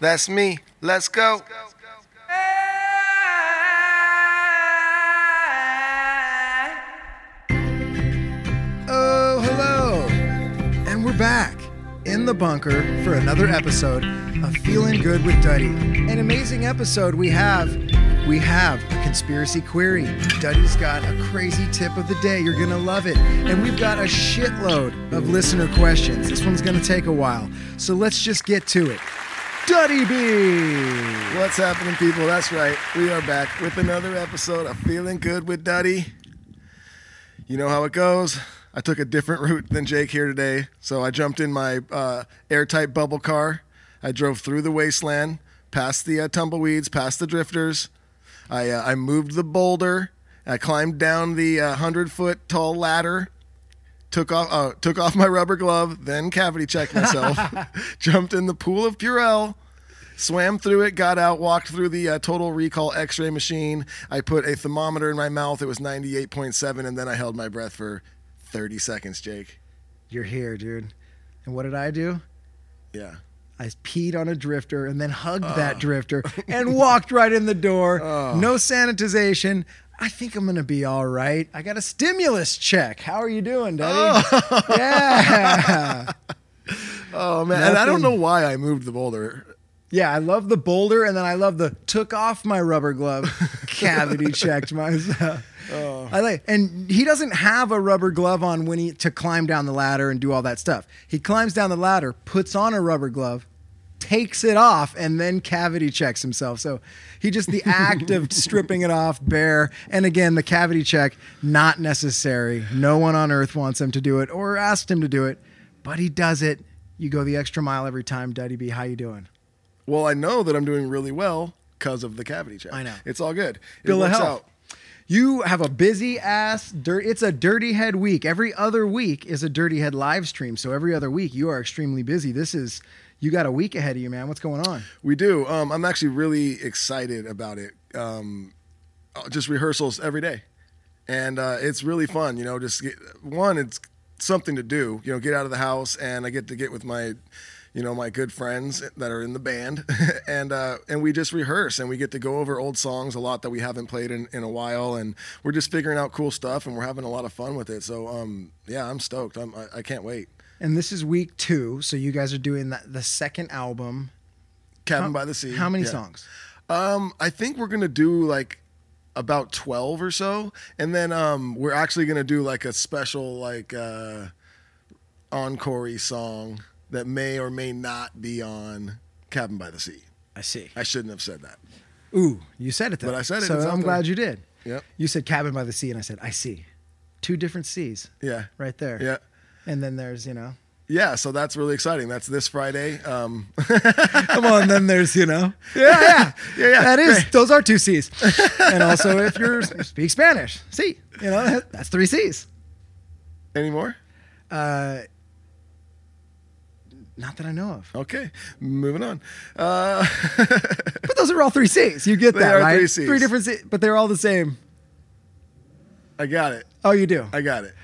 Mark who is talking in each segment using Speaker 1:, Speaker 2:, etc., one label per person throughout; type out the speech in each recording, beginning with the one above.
Speaker 1: That's me. Let's go.
Speaker 2: Oh, hello. And we're back in the bunker for another episode of Feeling Good with Duddy. An amazing episode we have. We have a conspiracy query. Duddy's got a crazy tip of the day. You're going to love it. And we've got a shitload of listener questions. This one's going to take a while. So let's just get to it. Duddy B.
Speaker 1: What's happening, people? That's right. We are back with another episode of Feeling Good with Duddy. You know how it goes. I took a different route than Jake here today, so I jumped in my uh, airtight bubble car. I drove through the wasteland, past the uh, tumbleweeds, past the drifters. I uh, I moved the boulder. I climbed down the uh, hundred foot tall ladder. Took off uh, took off my rubber glove, then cavity checked myself. jumped in the pool of Purell. Swam through it, got out, walked through the uh, total recall x ray machine. I put a thermometer in my mouth. It was 98.7, and then I held my breath for 30 seconds, Jake.
Speaker 2: You're here, dude. And what did I do?
Speaker 1: Yeah.
Speaker 2: I peed on a drifter and then hugged that drifter and walked right in the door. No sanitization. I think I'm gonna be all right. I got a stimulus check. How are you doing, Daddy? Oh. Yeah.
Speaker 1: Oh, man. And I don't know why I moved the boulder.
Speaker 2: Yeah, I love the boulder and then I love the took off my rubber glove, cavity checked myself. Oh. I like, and he doesn't have a rubber glove on when he to climb down the ladder and do all that stuff. He climbs down the ladder, puts on a rubber glove, takes it off, and then cavity checks himself. So he just the act of stripping it off bare, and again the cavity check not necessary. No one on earth wants him to do it or asked him to do it, but he does it. You go the extra mile every time, Duddy B. How you doing?
Speaker 1: Well, I know that I'm doing really well because of the cavity check.
Speaker 2: I know.
Speaker 1: It's all good. It
Speaker 2: Bill of health. You have a busy ass dirt. It's a dirty head week. Every other week is a dirty head live stream. So every other week you are extremely busy. This is you got a week ahead of you, man. What's going on?
Speaker 1: We do. Um, I'm actually really excited about it. Um, uh, just rehearsals every day, and uh, it's really fun. You know, just get, one, it's something to do. You know, get out of the house, and I get to get with my, you know, my good friends that are in the band, and uh, and we just rehearse, and we get to go over old songs a lot that we haven't played in, in a while, and we're just figuring out cool stuff, and we're having a lot of fun with it. So, um, yeah, I'm stoked. I'm, I, I can't wait.
Speaker 2: And this is week two. So you guys are doing that the second album.
Speaker 1: Cabin
Speaker 2: How-
Speaker 1: by the Sea.
Speaker 2: How many
Speaker 1: Yeah.
Speaker 2: songs?
Speaker 1: Um, I think we're gonna do like about twelve or so, and then um, we're actually gonna do like a special like uh, encore song that may or may not be on Cabin by the Sea.
Speaker 2: I see.
Speaker 1: I shouldn't have said that.
Speaker 2: Ooh, you said it though.
Speaker 1: But I said it,
Speaker 2: So I'm
Speaker 1: there.
Speaker 2: glad you did.
Speaker 1: Yep.
Speaker 2: You said cabin by the sea, and I said I see. Two different seas
Speaker 1: Yeah.
Speaker 2: right there.
Speaker 1: Yeah.
Speaker 2: And then there's you know.
Speaker 1: Yeah. So that's really exciting. That's this Friday. Um,
Speaker 2: Come on, then there's you know. Yeah, yeah,
Speaker 1: Yeah, yeah,
Speaker 2: That is
Speaker 1: great.
Speaker 2: those are two C's. and also, if you speak Spanish, C. You know that's three C's.
Speaker 1: any more?
Speaker 2: Uh, not that I know of.
Speaker 1: Okay. Moving on. Uh,
Speaker 2: But those are all three C's. You get
Speaker 1: They
Speaker 2: that right?
Speaker 1: three Cs.
Speaker 2: Three different C's, but they're all the same.
Speaker 1: I got it.
Speaker 2: Oh, you do.
Speaker 1: I got it.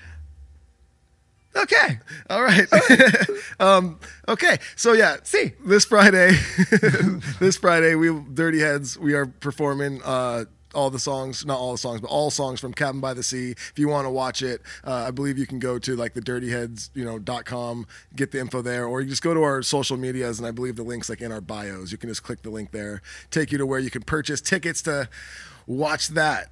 Speaker 2: Okay.
Speaker 1: All right. um, okay. So yeah,
Speaker 2: See.
Speaker 1: this Friday, this Friday, we Dirty Heads, we are performing uh, all the songs, not all the songs, but all songs from Cabin by the Sea. If you want to watch it, uh, I believe you can go to like the dirtyheads, you know, dot com, get the info there, or you just go to our social medias, and I believe the link's like in our bios. You can just click the link there, take you to where you can purchase tickets to watch that.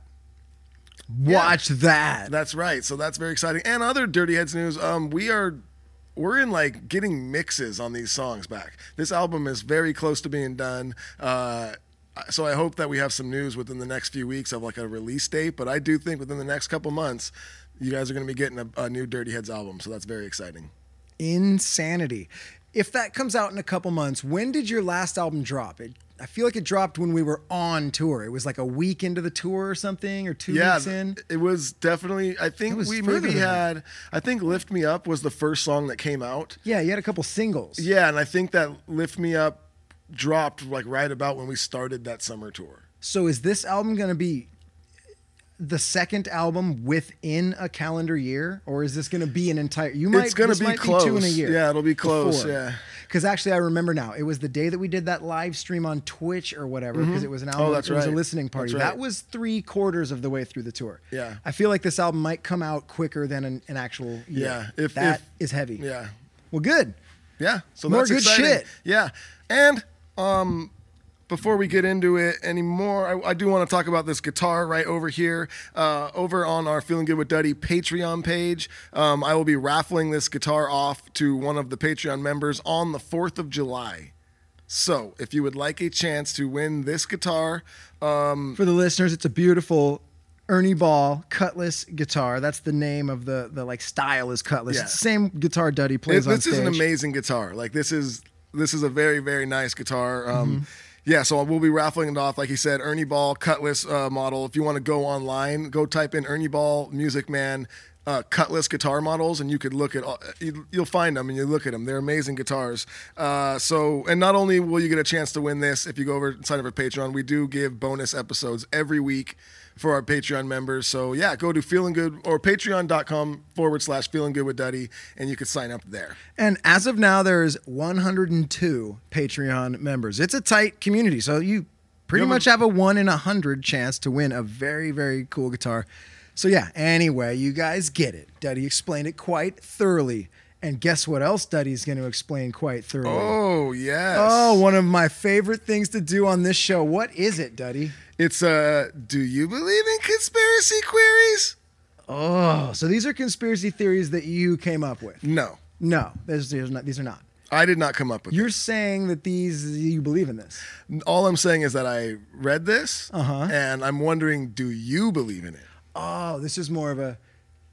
Speaker 2: Watch that.
Speaker 1: That's right. So that's very exciting. And other Dirty Heads news, um, we are we're in like getting mixes on these songs back. This album is very close to being done. Uh, so I hope that we have some news within the next few weeks of like a release date. But I do think within the next couple months, you guys are going to be getting a, a new Dirty Heads album. So that's very exciting.
Speaker 2: Insanity. If that comes out in a couple months, when did your last album drop? It, I feel like it dropped when we were on tour. It was like a week into the tour or something, or two
Speaker 1: yeah,
Speaker 2: weeks in.
Speaker 1: it was definitely. I think we maybe
Speaker 2: that.
Speaker 1: had. I think "Lift Me Up" was the first song that came out.
Speaker 2: Yeah, you had a couple singles.
Speaker 1: Yeah, and I think that "Lift Me Up" dropped like right about when we started that summer tour.
Speaker 2: So is this album going to be the second album within a calendar year, or is this going to be an entire? You might.
Speaker 1: it's gonna be
Speaker 2: might
Speaker 1: close.
Speaker 2: two in a year.
Speaker 1: Yeah, it'll be close. Yeah.
Speaker 2: Because actually, I remember now. It was the day that we did that live stream on Twitch or whatever. Because it was an album.
Speaker 1: Oh, that's
Speaker 2: it was a listening party.
Speaker 1: Right.
Speaker 2: That was three quarters of the way through the tour.
Speaker 1: Yeah.
Speaker 2: I feel like this album might come out quicker than an, an actual. Year.
Speaker 1: Yeah, if-
Speaker 2: that
Speaker 1: if-
Speaker 2: is heavy.
Speaker 1: Yeah.
Speaker 2: Well, good.
Speaker 1: Yeah. So
Speaker 2: More
Speaker 1: that's
Speaker 2: good
Speaker 1: exciting.
Speaker 2: shit.
Speaker 1: Yeah. And um before we get into it anymore, I, I do want to talk about this guitar right over here, uh, over on our Feeling Good with Duddy Patreon page. Um, I will be raffling this guitar off to one of the Patreon members on the 4th of July. So, if you would like a chance to win this guitar, um,
Speaker 2: For the listeners, it's a beautiful Ernie Ball Cutlass guitar. That's the name of the the like style is Cutlass.
Speaker 1: Yeah.
Speaker 2: Same guitar Duddy
Speaker 1: It-
Speaker 2: plays on
Speaker 1: this is an amazing guitar. Like this is this is a very very nice guitar. Um,
Speaker 2: Mm-hmm.
Speaker 1: Yeah, so we'll be raffling it off, like he said, Ernie Ball Cutlass uh, model. If you want to go online, go type in Ernie Ball Music Man uh, Cutlass guitar models, and you could look at. all- you- You'll find them, and you look at them. They're amazing guitars. Uh, so, and not only will you get a chance to win this if you go over and sign up for Patreon, we do give bonus episodes every week for our Patreon members. So yeah, go to feeling good or patreon.com forward slash feeling good with Duddy and you can sign up there.
Speaker 2: And as of now, there's 102 Patreon members. It's a tight community, so you pretty
Speaker 1: You
Speaker 2: much have a one in a hundred chance to win a very, very cool guitar. So yeah. Anyway, you guys get it. Duddy explained it quite thoroughly. And guess what else Duddy's going to explain quite thoroughly?
Speaker 1: Oh yes.
Speaker 2: Oh, one of my favorite things to do on this show. What is it, Duddy?
Speaker 1: It's uh do you believe in conspiracy queries?
Speaker 2: Oh, so these are conspiracy theories that you came up with.
Speaker 1: No.
Speaker 2: No, there's, there's not, these are not.
Speaker 1: I did not come up with
Speaker 2: You're saying that these you believe in this.
Speaker 1: All I'm saying is that I read this
Speaker 2: Uh-huh.
Speaker 1: and I'm wondering do you believe in it?
Speaker 2: Oh, this is more of a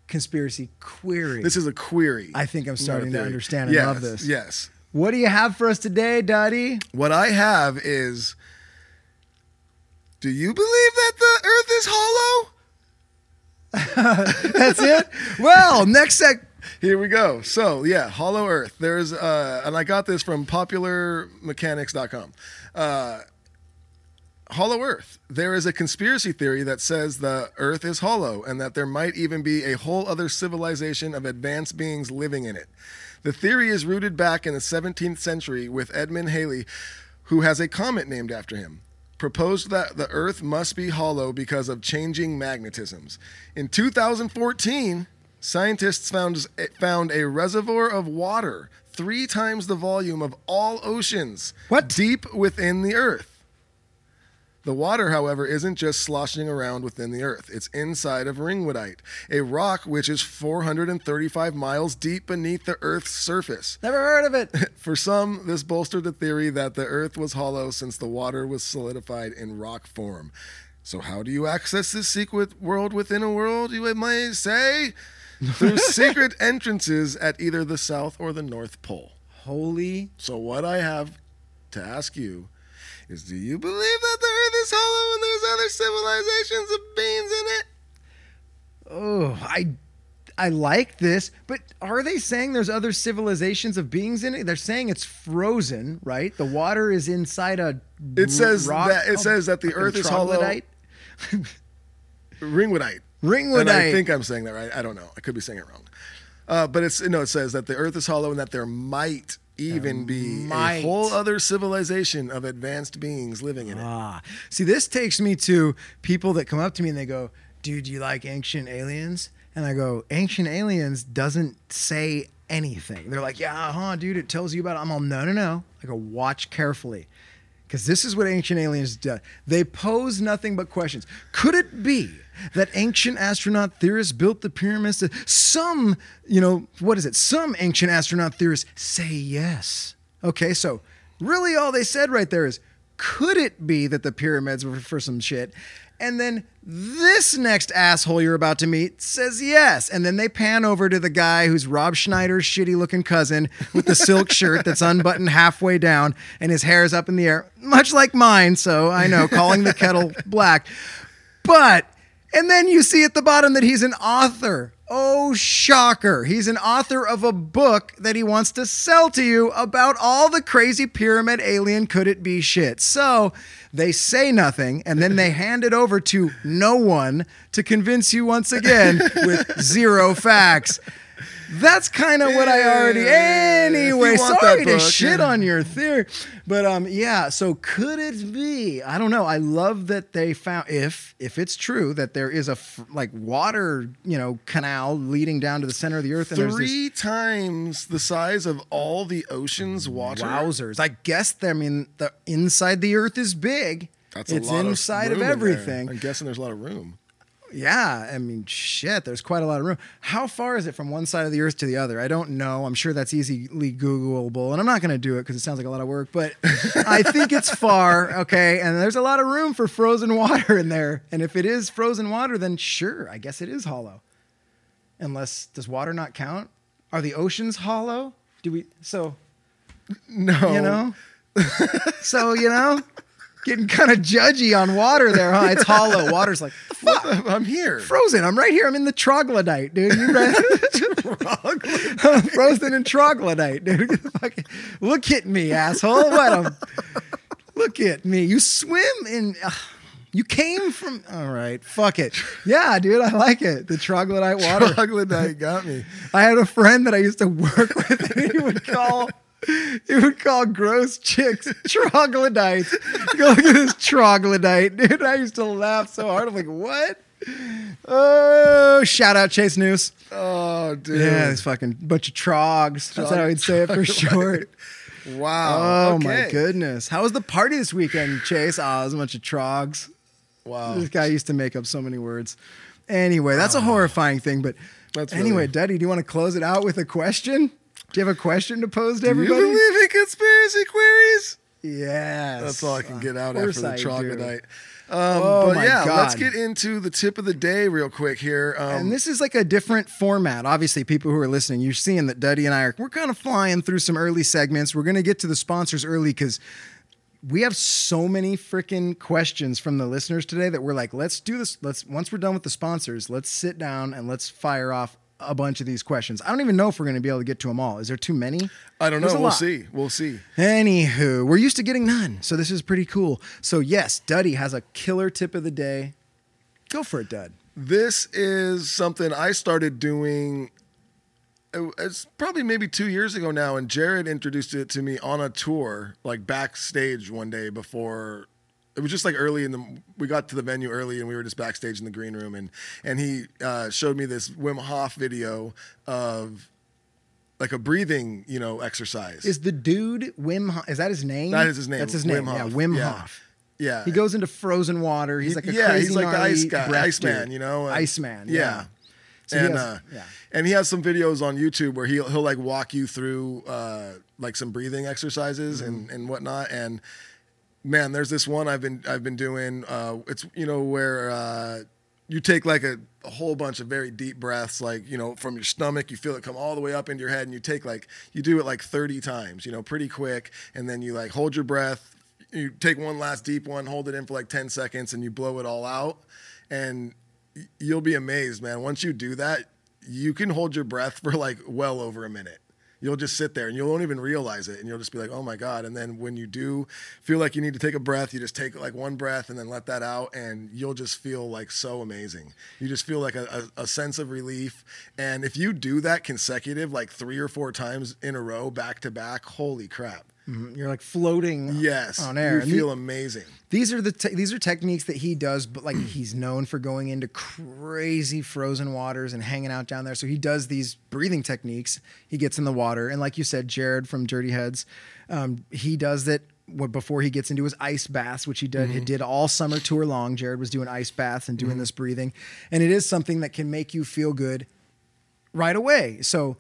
Speaker 2: conspiracy query.
Speaker 1: This is a query.
Speaker 2: I think I'm starting to understand and
Speaker 1: yes,
Speaker 2: love this.
Speaker 1: Yes.
Speaker 2: What do you have for us today, Daddy?
Speaker 1: What I have is Do you believe that the earth is hollow?
Speaker 2: That's it. well, next sec.
Speaker 1: Here we go. So yeah, Hollow Earth. There's uh, and I got this from PopularMechanics.com. Uh, Hollow Earth. There is a conspiracy theory that says the Earth is hollow and that there might even be a whole other civilization of advanced beings living in it. The theory is rooted back in the 17th century with Edmund Halley, who has a comet named after him. Proposed that the Earth must be hollow because of changing magnetisms. In 2014, scientists found, found a reservoir of water three times the volume of all oceans
Speaker 2: What?
Speaker 1: deep within the Earth. The water, however, isn't just sloshing around within the earth. It's inside of ringwoodite, a rock which is 435 miles deep beneath the earth's surface.
Speaker 2: Never heard of it.
Speaker 1: For some, this bolstered the theory that the earth was hollow since the water was solidified in rock form. So, how do you access this secret world within a world, you might say? Through secret entrances at either the south or the north pole.
Speaker 2: Holy.
Speaker 1: So, what I have to ask you is do you believe that the earth is hollow and there's other civilizations of beings in it?
Speaker 2: Oh, I. I like this, but are they saying there's other civilizations of beings in it? They're saying it's frozen, right? The water is inside a.
Speaker 1: It says
Speaker 2: rock
Speaker 1: that- it
Speaker 2: called
Speaker 1: says that the earth is hollow. Ringwoodite.
Speaker 2: Ringwoodite.
Speaker 1: And I think I'm saying that right. I don't know. I could be saying it wrong. Uh, but it's no. It says that the Earth is hollow and that there might even be
Speaker 2: might.
Speaker 1: a whole other civilization of advanced beings living in it.
Speaker 2: Ah, see, this takes me to people that come up to me and they go, "Dude, you like Ancient Aliens?" And I go, "Ancient Aliens doesn't say anything." They're like, "Yeah, huh, dude, it tells you about." It. I'm all, "No, no, no." I go, "Watch carefully." Because this is what ancient aliens do. They pose nothing but questions. Could it be that ancient astronaut theorists built the pyramids? Some, you know, what is it? Some ancient astronaut theorists say yes. Okay, so really all they said right there is, could it be that the pyramids were for some shit? And then this next asshole you're about to meet says yes. And then they pan over to the guy who's Rob Schneider's shitty looking cousin with the silk shirt that's unbuttoned halfway down and his hair is up in the air, much like mine. So I know, calling the kettle black. But, and then you see at the bottom that he's an author. Oh, shocker. He's an author of a book that he wants to sell to you about all the crazy pyramid alien could it be shit. So they say nothing and then they hand it over to no one to convince you once again with zero facts. That's kind of what I already.
Speaker 1: Yeah, if you
Speaker 2: Anyway, sorry to
Speaker 1: book,
Speaker 2: shit
Speaker 1: yeah.
Speaker 2: on your theory, but um, yeah. So could it be? I don't know. I love that they found if if it's true that there is a f- like water, you know, canal leading down to the center of the earth, this
Speaker 1: Three times the size of all the ocean's water.
Speaker 2: wowzers. I guess I mean the inside the earth is big.
Speaker 1: That's a
Speaker 2: it's
Speaker 1: lot
Speaker 2: inside
Speaker 1: of,
Speaker 2: of,
Speaker 1: room in
Speaker 2: everything.
Speaker 1: I'm guessing there's a lot of room.
Speaker 2: Yeah, I mean, shit, there's quite a lot of room. How far is it from one side of the earth to the other? I don't know. I'm sure that's easily Googleable, and I'm not going to do it because it sounds like a lot of work, but I think it's far, okay? And there's a lot of room for frozen water in there. And if it is frozen water, then sure, I guess it is hollow. Unless, does water not count? Are the oceans hollow? Do we, so,
Speaker 1: No,
Speaker 2: you know? so, you know? Getting kind of judgy on water there, huh? It's hollow. Water's like, the fuck?
Speaker 1: I'm here.
Speaker 2: frozen. I'm right here. I'm in the troglodyte, dude. You read I'm frozen in troglodyte, dude. Look at me, asshole. What a look at me. You swim in. Uh, you came from. All right, fuck it. Yeah, dude, I like it. The troglodyte water.
Speaker 1: Troglodyte got me.
Speaker 2: I had a friend that I used to work with, and he would call. He would call gross chicks troglodytes. Go look at this troglodyte, dude. I used to laugh so hard. I'm like, what? Oh, shout out Chase News.
Speaker 1: Oh, dude.
Speaker 2: Yeah, this fucking bunch of trogs. That's how I'd say it for short.
Speaker 1: Wow.
Speaker 2: Oh my goodness. How was the party this weekend, Chase? Oh, it was a bunch of trogs.
Speaker 1: Wow.
Speaker 2: This guy used to make up so many words. Anyway, that's a horrifying thing. But
Speaker 1: That's
Speaker 2: anyway,
Speaker 1: really-
Speaker 2: Duddy, do you want to close it out with a question? Do you have a question to pose to
Speaker 1: Do you
Speaker 2: everybody?
Speaker 1: believe in conspiracy queries?
Speaker 2: yes.
Speaker 1: That's all I can get out after the
Speaker 2: I
Speaker 1: troglodyte. Um,
Speaker 2: Oh
Speaker 1: but
Speaker 2: my
Speaker 1: yeah, let's get into the tip of the day real quick here. Um,
Speaker 2: and this is like a different format. Obviously, people who are listening, you're seeing that Duddy and I are we're kind of flying through some early segments. We're gonna get to the sponsors early because we have so many freaking questions from the listeners today that we're like, let's do this. Let's once we're done with the sponsors, let's sit down and let's fire off a bunch of these questions. I don't even know if we're gonna be able to get to them all. Is there too many?
Speaker 1: I don't know.
Speaker 2: There's
Speaker 1: We'll
Speaker 2: lot.
Speaker 1: see. We'll see.
Speaker 2: Anywho, we're used to getting none, so this is pretty cool. So yes, Duddy has a killer tip of the day. Go for it, Dud.
Speaker 1: This is something I started doing. Uh, it's probably maybe two years ago now, and Jared introduced it to me on a tour, like backstage one day before. It was just like early in the. We got to the venue early, and we were just backstage in the green room, and and he uh, showed me this Wim Hof video of like a breathing, you know, exercise.
Speaker 2: Is the dude Wim? Hof, is that his name?
Speaker 1: That is his name,
Speaker 2: That's his
Speaker 1: Wim
Speaker 2: name. Yeah, Wim
Speaker 1: Yeah.
Speaker 2: Hof.
Speaker 1: yeah,
Speaker 2: He goes into frozen water. He's like a
Speaker 1: yeah,
Speaker 2: crazy
Speaker 1: he's like the ice guy, Iceman, you know, and-
Speaker 2: Iceman.
Speaker 1: yeah.
Speaker 2: Yeah. So he
Speaker 1: and
Speaker 2: has-
Speaker 1: uh,
Speaker 2: yeah.
Speaker 1: and he has some videos on YouTube where he'll he'll like walk you through uh, like some breathing exercises and
Speaker 2: Mm-hmm.
Speaker 1: and whatnot. And man, there's this one I've been I've been doing. Uh, it's you know where uh, you take like a, a whole bunch of very deep breaths, like you know from your stomach, you feel it come all the way up into your head, and you take like you do it like 30 times, you know, pretty quick, and then you like hold your breath. You take one last deep one, hold it in for like 10 seconds, and you blow it all out. And you'll be amazed, man. Once you do that, you can hold your breath for like well over a minute. You'll just sit there and you won't even realize it, and you'll just be like, "Oh my god!" And then when you do feel like you need to take a breath, you just take like one breath and then let that out, and you'll just feel like so amazing. You just feel like a, a, a sense of relief. And if you do that consecutive, like three or four times in a row, back to back, holy crap!
Speaker 2: Mhm. You're like floating
Speaker 1: Yes,
Speaker 2: on air.
Speaker 1: you
Speaker 2: And the-
Speaker 1: feel amazing.
Speaker 2: These are the te- these are techniques that he does, but like he's known for going into crazy frozen waters and hanging out down there. So he does these breathing techniques. He gets in the water, and like you said, Jared from Dirty Heads, um, he does that wh- before he gets into his ice baths, which he did he did all summer tour long. Jared was doing ice baths and doing this breathing, and it is something that can make you feel good right away. So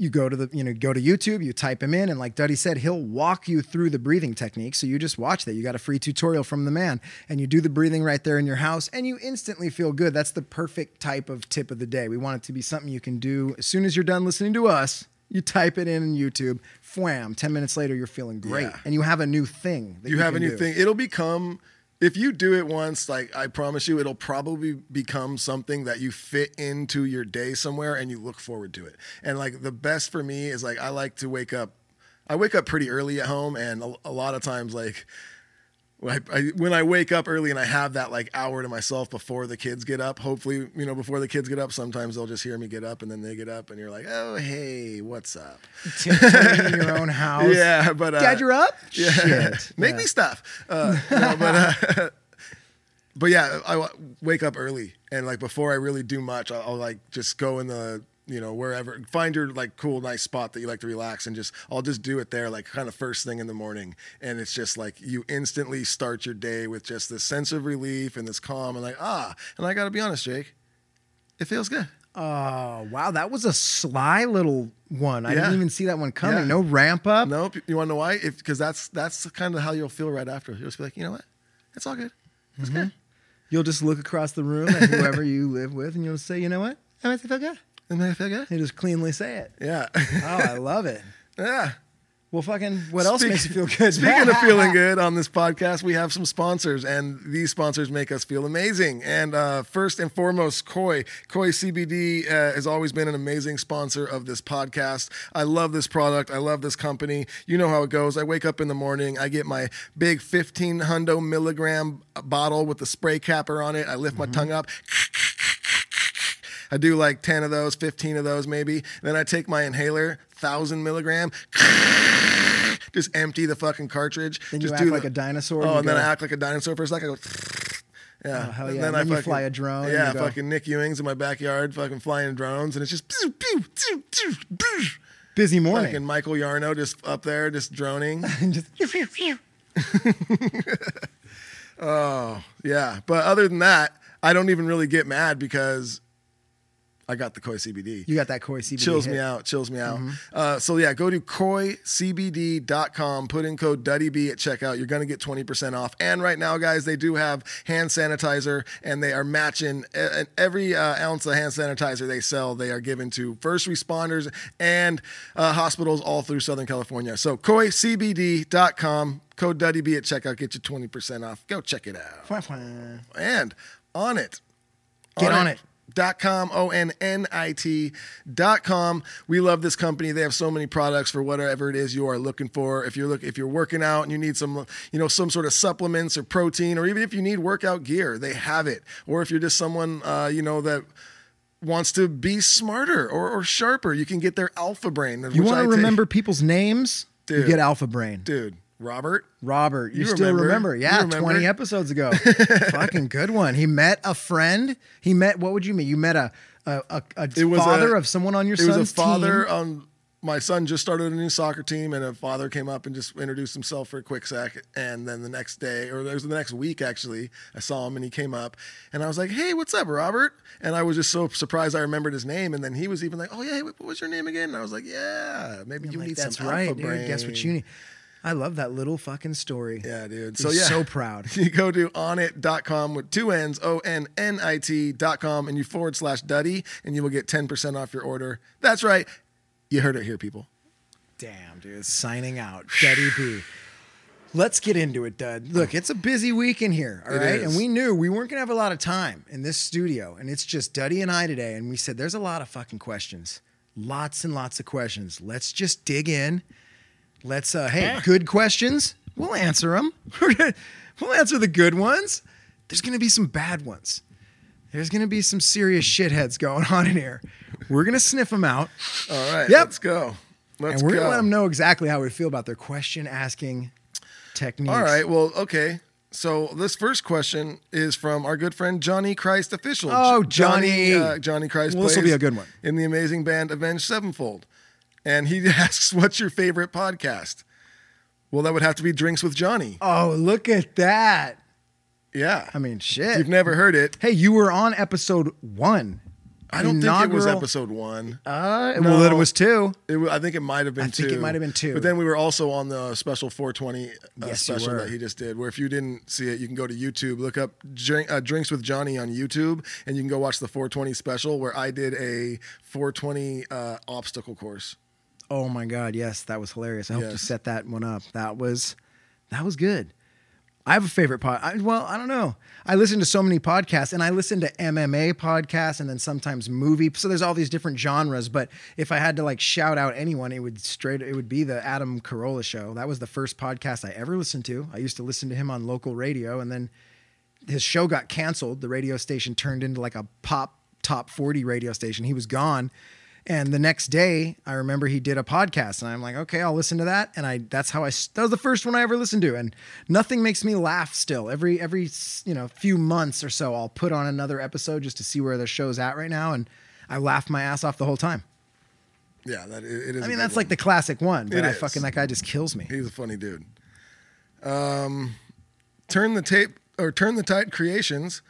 Speaker 2: you go to the you know go to YouTube, you type him in, and like Duddy said, he'll walk you through the breathing technique. So you just watch that. You got a free tutorial from the man, and you do the breathing right there in your house, and you instantly feel good. That's the perfect type of tip of the day. We want it to be something you can do as soon as you're done listening to us. You type it in on YouTube, wham! Ten minutes later, you're feeling great,
Speaker 1: Yeah.
Speaker 2: and you have a new thing. That
Speaker 1: you have a new
Speaker 2: do.
Speaker 1: thing. It'll become if you do it once, like I promise you, it'll probably become something that you fit into your day somewhere and you look forward to it. And like the best for me is like I like to wake up. I wake up pretty early at home, and a, a lot of times like. When I, I, when I wake up early and I have that like hour to myself before the kids get up, hopefully, you know, before the kids get up, sometimes they'll just hear me get up and then they get up and you're like, oh, hey, what's up?
Speaker 2: In your own house.
Speaker 1: Yeah, but uh,
Speaker 2: Dad, you're up.
Speaker 1: yeah.
Speaker 2: Shit.
Speaker 1: Make
Speaker 2: Yeah.
Speaker 1: me stuff. Uh, no, but, uh, but yeah, I w- wake up early and like before I really do much, I'll, I'll like just go in the you know wherever find your like cool nice spot that you like to relax and just I'll just do it there like kind of first thing in the morning and it's just like you instantly start your day with just this sense of relief and this calm and like ah and I got to be honest Jake it feels good
Speaker 2: Oh wow, that was a sly little one. I
Speaker 1: Yeah.
Speaker 2: didn't even see that one coming.
Speaker 1: Yeah.
Speaker 2: No ramp up.
Speaker 1: nope you want to know why if because that's that's kind of how you'll feel right after you'll just be like you know what it's all good it's good
Speaker 2: You'll just look across the room at whoever you live with, and you'll say, "You know what? Makes me feel good."
Speaker 1: And then I feel good
Speaker 2: You just cleanly say it.
Speaker 1: yeah
Speaker 2: Oh, I love it.
Speaker 1: yeah
Speaker 2: Well, fucking, what else
Speaker 1: Speak-
Speaker 2: makes you feel good?
Speaker 1: Speaking of feeling good on this podcast, we have some sponsors, and these sponsors make us feel amazing. And uh, first and foremost, Koi. Koi CBD uh, has always been an amazing sponsor of this podcast. I love this product. I love this company. You know how it goes. I wake up in the morning, I get my big 15 hundo milligram bottle with the spray capper on it. I lift my tongue up. I do like 10 of those, 15 of those maybe. Then I take my inhaler, 1,000 milligram, just empty the fucking cartridge.
Speaker 2: Then you
Speaker 1: just
Speaker 2: act
Speaker 1: do
Speaker 2: like
Speaker 1: the-
Speaker 2: a dinosaur.
Speaker 1: Oh,
Speaker 2: and
Speaker 1: and then
Speaker 2: go,
Speaker 1: I act like a dinosaur for a second. I go, yeah.
Speaker 2: Oh, hell
Speaker 1: And
Speaker 2: yeah.
Speaker 1: Then,
Speaker 2: Then
Speaker 1: I
Speaker 2: you fly a drone and
Speaker 1: Yeah,
Speaker 2: you go-
Speaker 1: fucking Nick Ewing's in my backyard, fucking flying drones, and it's just pew, pew, pew, pew, pew.
Speaker 2: busy morning.
Speaker 1: fucking Michael Yarno just up there, just droning.
Speaker 2: And just,
Speaker 1: Oh, yeah. But other than that, I don't even really get mad because I got the Koi CBD.
Speaker 2: you got that Koi CBD.
Speaker 1: chills
Speaker 2: hit.
Speaker 1: me out chills me out. Uh, so yeah go to koicbd.com put in code duddyb at checkout. You're going to get 20% off. And right now guys they do have hand sanitizer and they are matching every uh, ounce of hand sanitizer they sell they are given to first responders and uh, hospitals all through southern california. So koicbd.com code duddyb at checkout get you 20% off. Go check it out. And on it.
Speaker 2: Get on it.
Speaker 1: Dot com o-n-n-i-t dot com. We love this company. They have so many products for whatever it is you are looking for. If you're look if you're working out and you need some you know some sort of supplements or protein or even if you need workout gear they have it. Or if you're just someone uh, you know that wants to be smarter or, or sharper you can get their alpha brain
Speaker 2: You want to remember people's names? You get Alpha Brain.
Speaker 1: dude robert
Speaker 2: Robert, you,
Speaker 1: You
Speaker 2: still
Speaker 1: remember.
Speaker 2: remember? Yeah,
Speaker 1: remember.
Speaker 2: 20 episodes ago. Fucking good one. He met a friend. He met, what would you mean? You met a, a, a, a father
Speaker 1: a-
Speaker 2: of someone on your
Speaker 1: it was a father
Speaker 2: team.
Speaker 1: on my son just started a new soccer team and a father came up and just introduced himself for a quick sec and then the next day or it was the next week actually i saw him and he came up and i was like hey what's up robert and i was just so surprised i remembered his name and then he was even like oh yeah what was your name again and i was like yeah maybe
Speaker 2: I'm
Speaker 1: you
Speaker 2: like,
Speaker 1: need
Speaker 2: That's
Speaker 1: some
Speaker 2: right,
Speaker 1: alpha
Speaker 2: dude. Guess what you need? I love that little fucking story.
Speaker 1: yeah dude
Speaker 2: so
Speaker 1: so yeah
Speaker 2: so proud.
Speaker 1: you go to onnit.com with two N's, O N N I T.com, and you forward slash Duddy, and you will get 10% off your order. That's right. You heard it here, people.
Speaker 2: Damn, dude. Signing out. Duddy B. Let's get into it, Dud. Look, it's a busy week in here, all
Speaker 1: It
Speaker 2: right?
Speaker 1: is.
Speaker 2: And we knew we weren't going to have a lot of time in this studio. And it's just Duddy and I today. And we said, there's a lot of fucking questions. lots and lots of questions. Let's just dig in. Let's uh hey, good questions. We'll answer them. we'll answer the good ones. There's going to be some bad ones. There's going to be some serious shitheads going on in here. We're going to sniff them out.
Speaker 1: All right,
Speaker 2: Yep.
Speaker 1: let's go. Let's
Speaker 2: and we're
Speaker 1: go.
Speaker 2: going to let them know exactly how we feel about their question asking techniques.
Speaker 1: All right. Well, okay. So this first question is from our good friend Johnny Christ official.
Speaker 2: Oh,
Speaker 1: Johnny,
Speaker 2: Johnny.
Speaker 1: uh, Johnny Christ.
Speaker 2: Well, this will be a good one.
Speaker 1: in the amazing band Avenged Sevenfold, and he asks, "What's your favorite podcast?" Well, that would have to be Drinks with Johnny.
Speaker 2: Oh, look at that.
Speaker 1: Yeah.
Speaker 2: I mean,
Speaker 1: if
Speaker 2: shit.
Speaker 1: you've never heard it,
Speaker 2: Hey, you were on episode one.
Speaker 1: I don't think it was episode one.
Speaker 2: Uh, well, then it was two.
Speaker 1: It, I think it might have been
Speaker 2: I
Speaker 1: two.
Speaker 2: think it might have been two.
Speaker 1: But then we were also on the special 420 uh,
Speaker 2: Yes,
Speaker 1: special that he just did. Where if you didn't see it, you can go to YouTube, look up drink, uh, Drinks with Johnny on YouTube, and you can go watch the 420 special where I did a 420 uh, obstacle course.
Speaker 2: Oh my god, yes, that was hilarious. I hope you set that one up. That was that was good. I have a favorite pod. I, well, I don't know. I listen to so many podcasts, and I listen to MMA podcasts, and then sometimes movie. So there's all these different genres. But if I had to like shout out anyone, it would straight. It would be the Adam Carolla show. That was the first podcast I ever listened to. I used to listen to him on local radio, and then his show got canceled. The radio station turned into like a pop top 40 radio station. He was gone. And the next day, I remember he did a podcast, and I'm like, okay, I'll listen to that. And I that's how I that was the first one I ever listened to, and nothing makes me laugh. Still, every every you know few months or so, I'll put on another episode just to see where the show's at right now, and I laugh my ass off the whole time.
Speaker 1: Yeah, that it, is.
Speaker 2: I mean, that's
Speaker 1: one.
Speaker 2: like the classic one, but
Speaker 1: It
Speaker 2: I
Speaker 1: is.
Speaker 2: fucking that guy just kills me.
Speaker 1: He's a funny dude. Um, turn the tape or turn the tide creations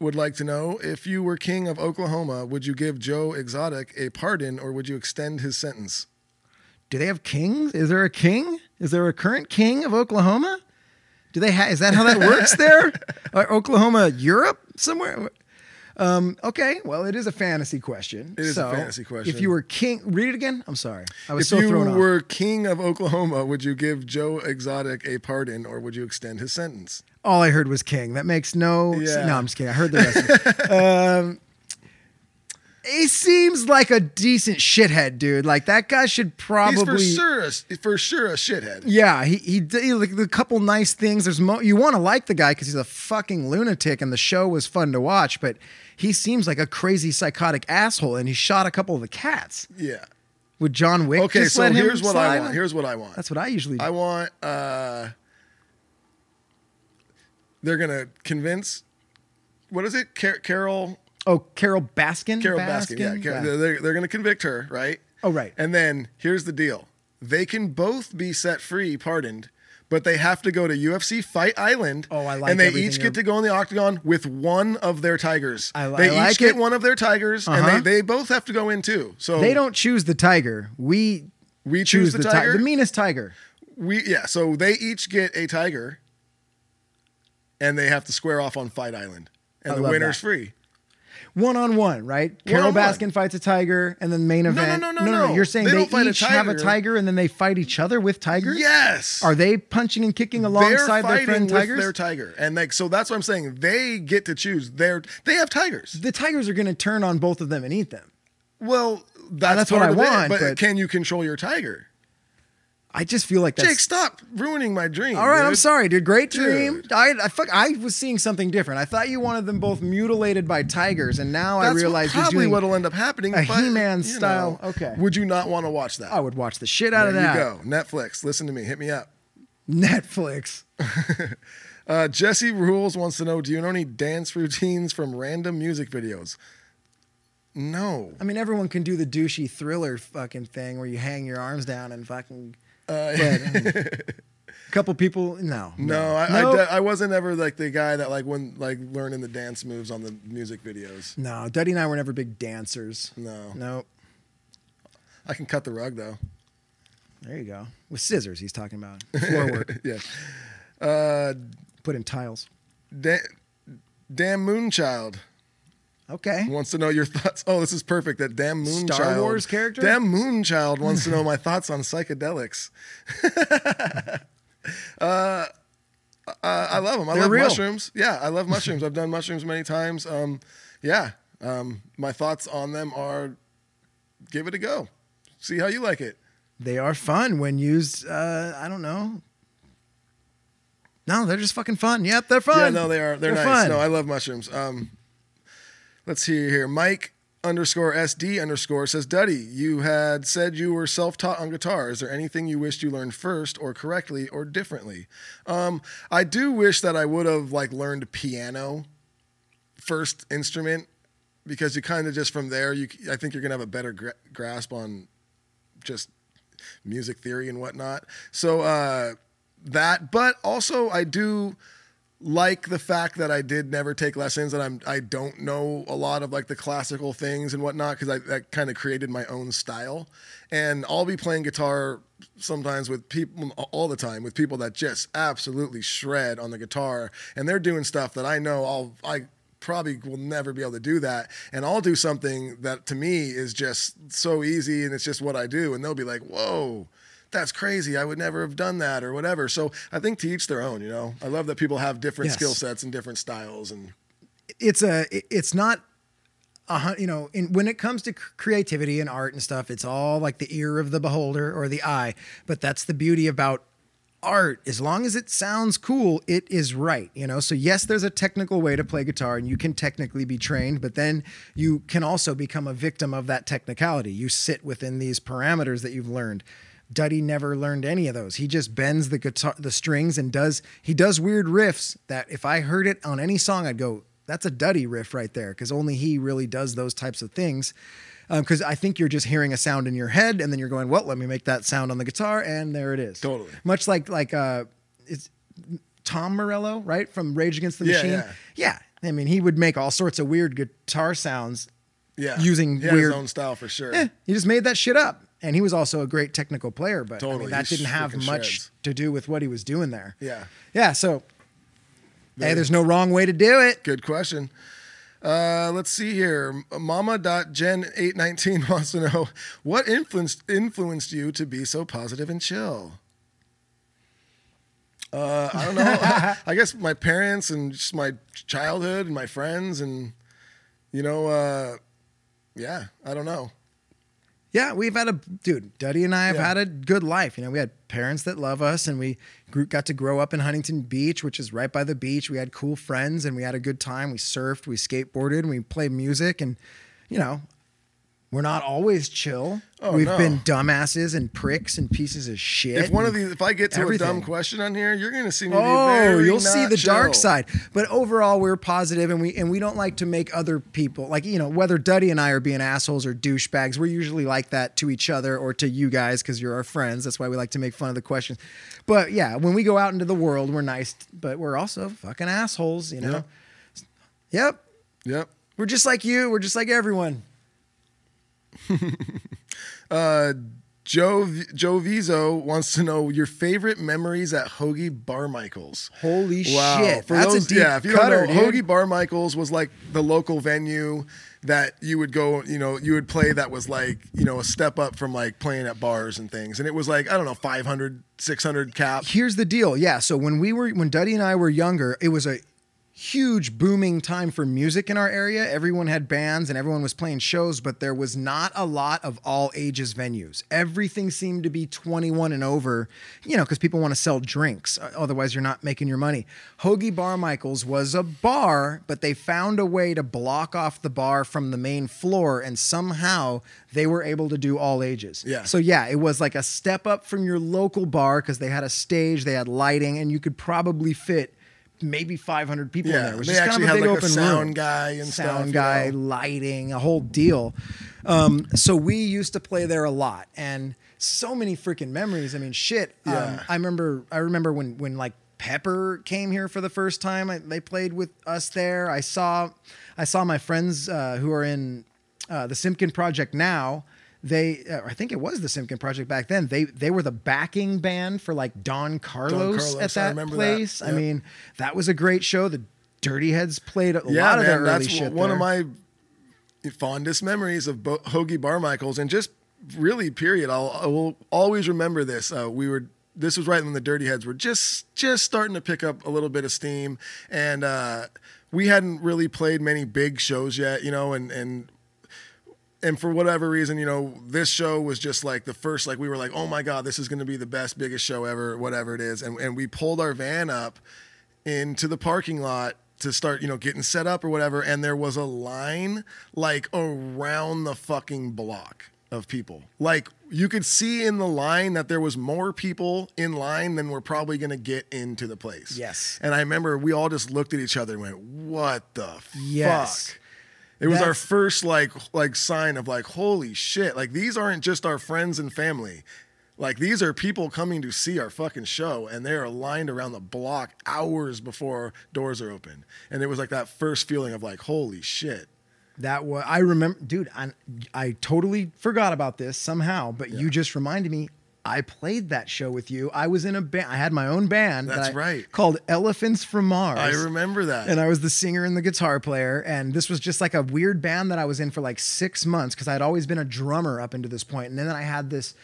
Speaker 1: would like to know if you were king of Oklahoma, would you give Joe Exotic a pardon or would you extend his sentence?
Speaker 2: Do they have kings? Is there a king? Is there a current king of Oklahoma? Do they have? Is that how that works there? Or Oklahoma, Europe, somewhere? Um, okay, well, it is a fantasy question.
Speaker 1: It is a fantasy question.
Speaker 2: If you were king, read it again. I'm sorry, I was
Speaker 1: If
Speaker 2: so thrown off.
Speaker 1: If you were king of Oklahoma, would you give Joe Exotic a pardon or would you extend his sentence?
Speaker 2: All I heard was king. That makes no.
Speaker 1: Yeah.
Speaker 2: No, I'm just kidding. I heard the rest. of it. Um, he seems like a decent shithead, dude. Like that guy should probably.
Speaker 1: He's for sure, a, for sure a shithead.
Speaker 2: Yeah, he he did like a couple nice things. There's mo- you want to like the guy because he's a fucking lunatic, and the show was fun to watch. But he seems like a crazy psychotic asshole, and he shot a couple of the cats.
Speaker 1: Yeah.
Speaker 2: Would John Wick?
Speaker 1: Okay,
Speaker 2: just
Speaker 1: so
Speaker 2: let him
Speaker 1: here's what I want. Here's what I want.
Speaker 2: That's what I usually do.
Speaker 1: I want. uh They're gonna convince. What is it, Car- Carol?
Speaker 2: oh, Carole Baskin.
Speaker 1: Carole Baskin. Yeah, Car- they're they're gonna convict her, right?
Speaker 2: Oh, right.
Speaker 1: And then here's the deal: they can both be set free, pardoned, but they have to go to UFC Fight Island.
Speaker 2: Oh, I like
Speaker 1: And they each
Speaker 2: you're-
Speaker 1: get to go in the octagon with one of their tigers.
Speaker 2: I
Speaker 1: they
Speaker 2: I
Speaker 1: each
Speaker 2: like
Speaker 1: get one of their tigers,
Speaker 2: Uh-huh.
Speaker 1: and they, they both have to go in too. So
Speaker 2: They don't choose the tiger. We
Speaker 1: we
Speaker 2: choose
Speaker 1: choose the,
Speaker 2: the
Speaker 1: tiger.
Speaker 2: tiger. The meanest tiger.
Speaker 1: we yeah. So they each get a tiger, and they have to square off on Fight Island, and
Speaker 2: I
Speaker 1: the winner's
Speaker 2: that.
Speaker 1: free.
Speaker 2: One on one, right? Carol
Speaker 1: One-on-one.
Speaker 2: Baskin fights a tiger, and then main event.
Speaker 1: no, no, no. no.
Speaker 2: You're saying
Speaker 1: They
Speaker 2: they,
Speaker 1: don't fight a
Speaker 2: each have a
Speaker 1: tiger.
Speaker 2: tiger, and then they fight each other with tigers.
Speaker 1: Yes.
Speaker 2: Are they punching and kicking alongside their friend
Speaker 1: with
Speaker 2: tigers?
Speaker 1: their tiger, and like so that's what I'm saying. They get to choose. Their they have tigers.
Speaker 2: the tigers are going to turn on both of them and eat them.
Speaker 1: Well, that's,
Speaker 2: that's what
Speaker 1: part
Speaker 2: I
Speaker 1: of it,
Speaker 2: want,
Speaker 1: But,
Speaker 2: but-
Speaker 1: can you control your tiger?
Speaker 2: I just feel like that's.
Speaker 1: Jake, stop ruining my dream.
Speaker 2: all right, I'm sorry, dude. Great dream.
Speaker 1: Dude.
Speaker 2: I I, fuck, I was seeing something different. I thought you wanted them both mutilated by tigers, and now
Speaker 1: That's
Speaker 2: I realize you're
Speaker 1: probably what'll end up happening.
Speaker 2: a
Speaker 1: but,
Speaker 2: He-Man style-
Speaker 1: know,
Speaker 2: okay.
Speaker 1: Would you not want to watch that?
Speaker 2: I would watch the shit out
Speaker 1: there
Speaker 2: of that.
Speaker 1: you go. Netflix. Listen to me. Hit me up.
Speaker 2: Netflix.
Speaker 1: Uh, Jesse Rules wants to know: Do you know any dance routines from random music videos? No.
Speaker 2: I mean, everyone can do the douchey thriller fucking thing where you hang your arms down and fucking.
Speaker 1: Uh,
Speaker 2: but, um, couple people, no,
Speaker 1: No, I,
Speaker 2: no,
Speaker 1: I, de- I wasn't ever like the guy that like when like learning the dance moves on the music videos.
Speaker 2: no. Duddy and I were never big dancers.
Speaker 1: No,
Speaker 2: No,
Speaker 1: I can cut the rug though.
Speaker 2: there you go. With scissors, he's talking about floor work,
Speaker 1: yeah. Uh,
Speaker 2: put in tiles.
Speaker 1: da- damn Moonchild
Speaker 2: Okay.
Speaker 1: wants to know your thoughts. Oh, this is perfect. That damn Moonchild
Speaker 2: Star Wars character?
Speaker 1: Damn Moonchild wants to know my thoughts on psychedelics. uh, uh, I love them. I
Speaker 2: They're
Speaker 1: love
Speaker 2: real.
Speaker 1: mushrooms. Yeah, I love mushrooms. I've done mushrooms many times. Um, yeah, um, my thoughts on them are give it a go. See how you like it.
Speaker 2: They are fun when used. Uh, I don't know. No, they're just fucking fun. Yep, they're fun.
Speaker 1: Yeah, no, they are. They're,
Speaker 2: They're
Speaker 1: nice.
Speaker 2: fun.
Speaker 1: No, I love mushrooms. Um, let's see here. Mike underscore SD underscore says, Duddy, you had said you were self taught on guitar. Is there anything you wished you learned first or correctly or differently? Um, I do wish that I would have like learned piano first instrument because you kind of just from there, you I think you're gonna have a better gra- grasp on just music theory and whatnot. So uh, that, but also I do like the fact that I did never take lessons and I'm I don't know a lot of like the classical things and whatnot because I that kind of created my own style. And I'll be playing guitar sometimes with people all the time with people that just absolutely shred on the guitar and they're doing stuff that I know I'll I probably will never be able to do that and I'll do something that to me is just so easy and it's just what I do and they'll be like, "Whoa, that's crazy. I would never have done that or whatever." So, I think to each their own, you know. I love that people have different
Speaker 2: Yes.
Speaker 1: skill sets and different styles and
Speaker 2: it's a it's not a you know in when it comes to creativity and art and stuff it's all like the ear of the beholder or the eye but that's the beauty about art as long as it sounds cool it is right you know so yes there's a technical way to play guitar and you can technically be trained but then you can also become a victim of that technicality you sit within these parameters that you've learned Duddy never learned any of those. He just bends the guitar, the strings, and does he does weird riffs that if I heard it on any song, I'd go, "That's a Duddy riff right there," because only he really does those types of things. Because I think you're just hearing a sound in your head, and then you're going, "Well, let me make that sound on the guitar," and there it is.
Speaker 1: Totally.
Speaker 2: Much like like uh, it's Tom Morello, right from Rage Against the
Speaker 1: Yeah,
Speaker 2: Machine.
Speaker 1: yeah.
Speaker 2: yeah. I mean, he would make all sorts of weird guitar sounds
Speaker 1: yeah,
Speaker 2: Using
Speaker 1: he
Speaker 2: weird-
Speaker 1: his own style for sure.
Speaker 2: Eh, he just made that shit up. And he was also a great technical player, but I mean, that
Speaker 1: he
Speaker 2: didn't have much
Speaker 1: shreds.
Speaker 2: to do with what he was doing there.
Speaker 1: Yeah.
Speaker 2: Yeah. So,
Speaker 1: Very-
Speaker 2: hey, there's no wrong way to do it.
Speaker 1: Good question. Uh, let's see here. Mama.gen819 wants to know what influenced influenced you to be so positive and chill. Uh, I don't know. I guess my parents and just my childhood and my friends and you know, uh, yeah, I don't know.
Speaker 2: Yeah, we've had a dude. Duddy and I have
Speaker 1: Yeah.
Speaker 2: had a good life. You know, we had parents that love us, and we grew, got to grow up in Huntington Beach, which is right by the beach. We had cool friends, and we had a good time. We surfed, we skateboarded, and we played music, and you know, we're not always chill.
Speaker 1: Oh,
Speaker 2: we've
Speaker 1: no.
Speaker 2: been dumbasses and pricks and pieces of shit.
Speaker 1: If one of these, if I get to a dumb question on here, you're gonna see me. be
Speaker 2: Oh, you'll see the dark side. But overall, we're positive, and we and we don't like to make other people like you know whether Duddy and I are being assholes or douchebags. We're usually like that to each other or to you guys because you're our friends. That's why we like to make fun of the questions. But yeah, when we go out into the world, we're nice, but we're also fucking assholes. You know. Yep.
Speaker 1: Yep.
Speaker 2: We're just like you. We're just like everyone.
Speaker 1: Uh, Joe Joe Vizo wants to know your favorite memories at Hogue Barmichael's.
Speaker 2: Holy
Speaker 1: Wow.
Speaker 2: shit!
Speaker 1: For
Speaker 2: That's
Speaker 1: those,
Speaker 2: a deep
Speaker 1: yeah, if you
Speaker 2: cutter,
Speaker 1: don't know,
Speaker 2: dude.
Speaker 1: Hogue Barmichael's was like the local venue that you would go, you know, you would play that was like, you know, a step up from like playing at bars and things. And it was like, I don't know, 500, 600 cap.
Speaker 2: here's the deal. Yeah. So when we were when Duddy and I were younger, it was a huge booming time for music in our area. Everyone had bands and everyone was playing shows, but there was not a lot of all ages venues. Everything seemed to be 21 and over, you know, because people want to sell drinks. Otherwise, you're not making your money. Hogue Barmichaels was a bar, but they found a way to block off the bar from the main floor, and somehow they were able to do all ages.
Speaker 1: Yeah.
Speaker 2: So yeah, it was like a step up from your local bar because they had a stage, they had lighting, and you could probably fit maybe 500 people in there. It was
Speaker 1: they
Speaker 2: just
Speaker 1: actually
Speaker 2: kind of a
Speaker 1: had
Speaker 2: big
Speaker 1: like a
Speaker 2: open
Speaker 1: sound
Speaker 2: room.
Speaker 1: guy and
Speaker 2: sound
Speaker 1: stuff, you
Speaker 2: guy,
Speaker 1: know.
Speaker 2: lighting, a whole deal. Um, so we used to play there a lot, and so many freaking memories. I mean, shit. Um,
Speaker 1: Yeah.
Speaker 2: I remember. I remember when when like Pepper came here for the first time. I, they played with us there. I saw, I saw my friends uh, who are in uh, the Simpkin Project now. They, uh, I think it was the Simpkin Project back then. They they were the backing band for like Don Carlos,
Speaker 1: Carlos,
Speaker 2: at
Speaker 1: I
Speaker 2: that
Speaker 1: that.
Speaker 2: place. I mean, that was a great show. The Dirty Heads played a
Speaker 1: yeah,
Speaker 2: lot of their
Speaker 1: man,
Speaker 2: early
Speaker 1: that's
Speaker 2: shit.
Speaker 1: one of my fondest memories of Bo- Hogue Barmichael's, and just really, period. I'll I will always remember this. Uh, we were. This was right when the Dirty Heads were just just starting to pick up a little bit of steam, and uh, we hadn't really played many big shows yet, you know, and and and for whatever reason, you know, this show was just like the first, like we were like, oh my God, this is going to be the best, biggest show ever, whatever it is. And, and we pulled our van up into the parking lot to start, you know, getting set up or whatever. And there was a line like around the fucking block of people. Like you could see in the line that there was more people in line than we're probably going to get into the place.
Speaker 2: Yes.
Speaker 1: And I remember we all just looked at each other and went, what the
Speaker 2: Yes.
Speaker 1: fuck? It was our first like like sign of like holy shit like these aren't just our friends and family like these are people coming to see our fucking show and they are lined around the block hours before doors are open and it was like that first feeling of like holy shit
Speaker 2: That was I remember, dude. I, I totally forgot about this somehow, but you just reminded me. I played that show with you. I was in a band. I had my own band.
Speaker 1: That's right.
Speaker 2: Called Elephants from Mars.
Speaker 1: I remember that
Speaker 2: and I was the singer and the guitar player. And this was just like a weird band that I was in for like six months because I had always been a drummer up into this point. And then I had this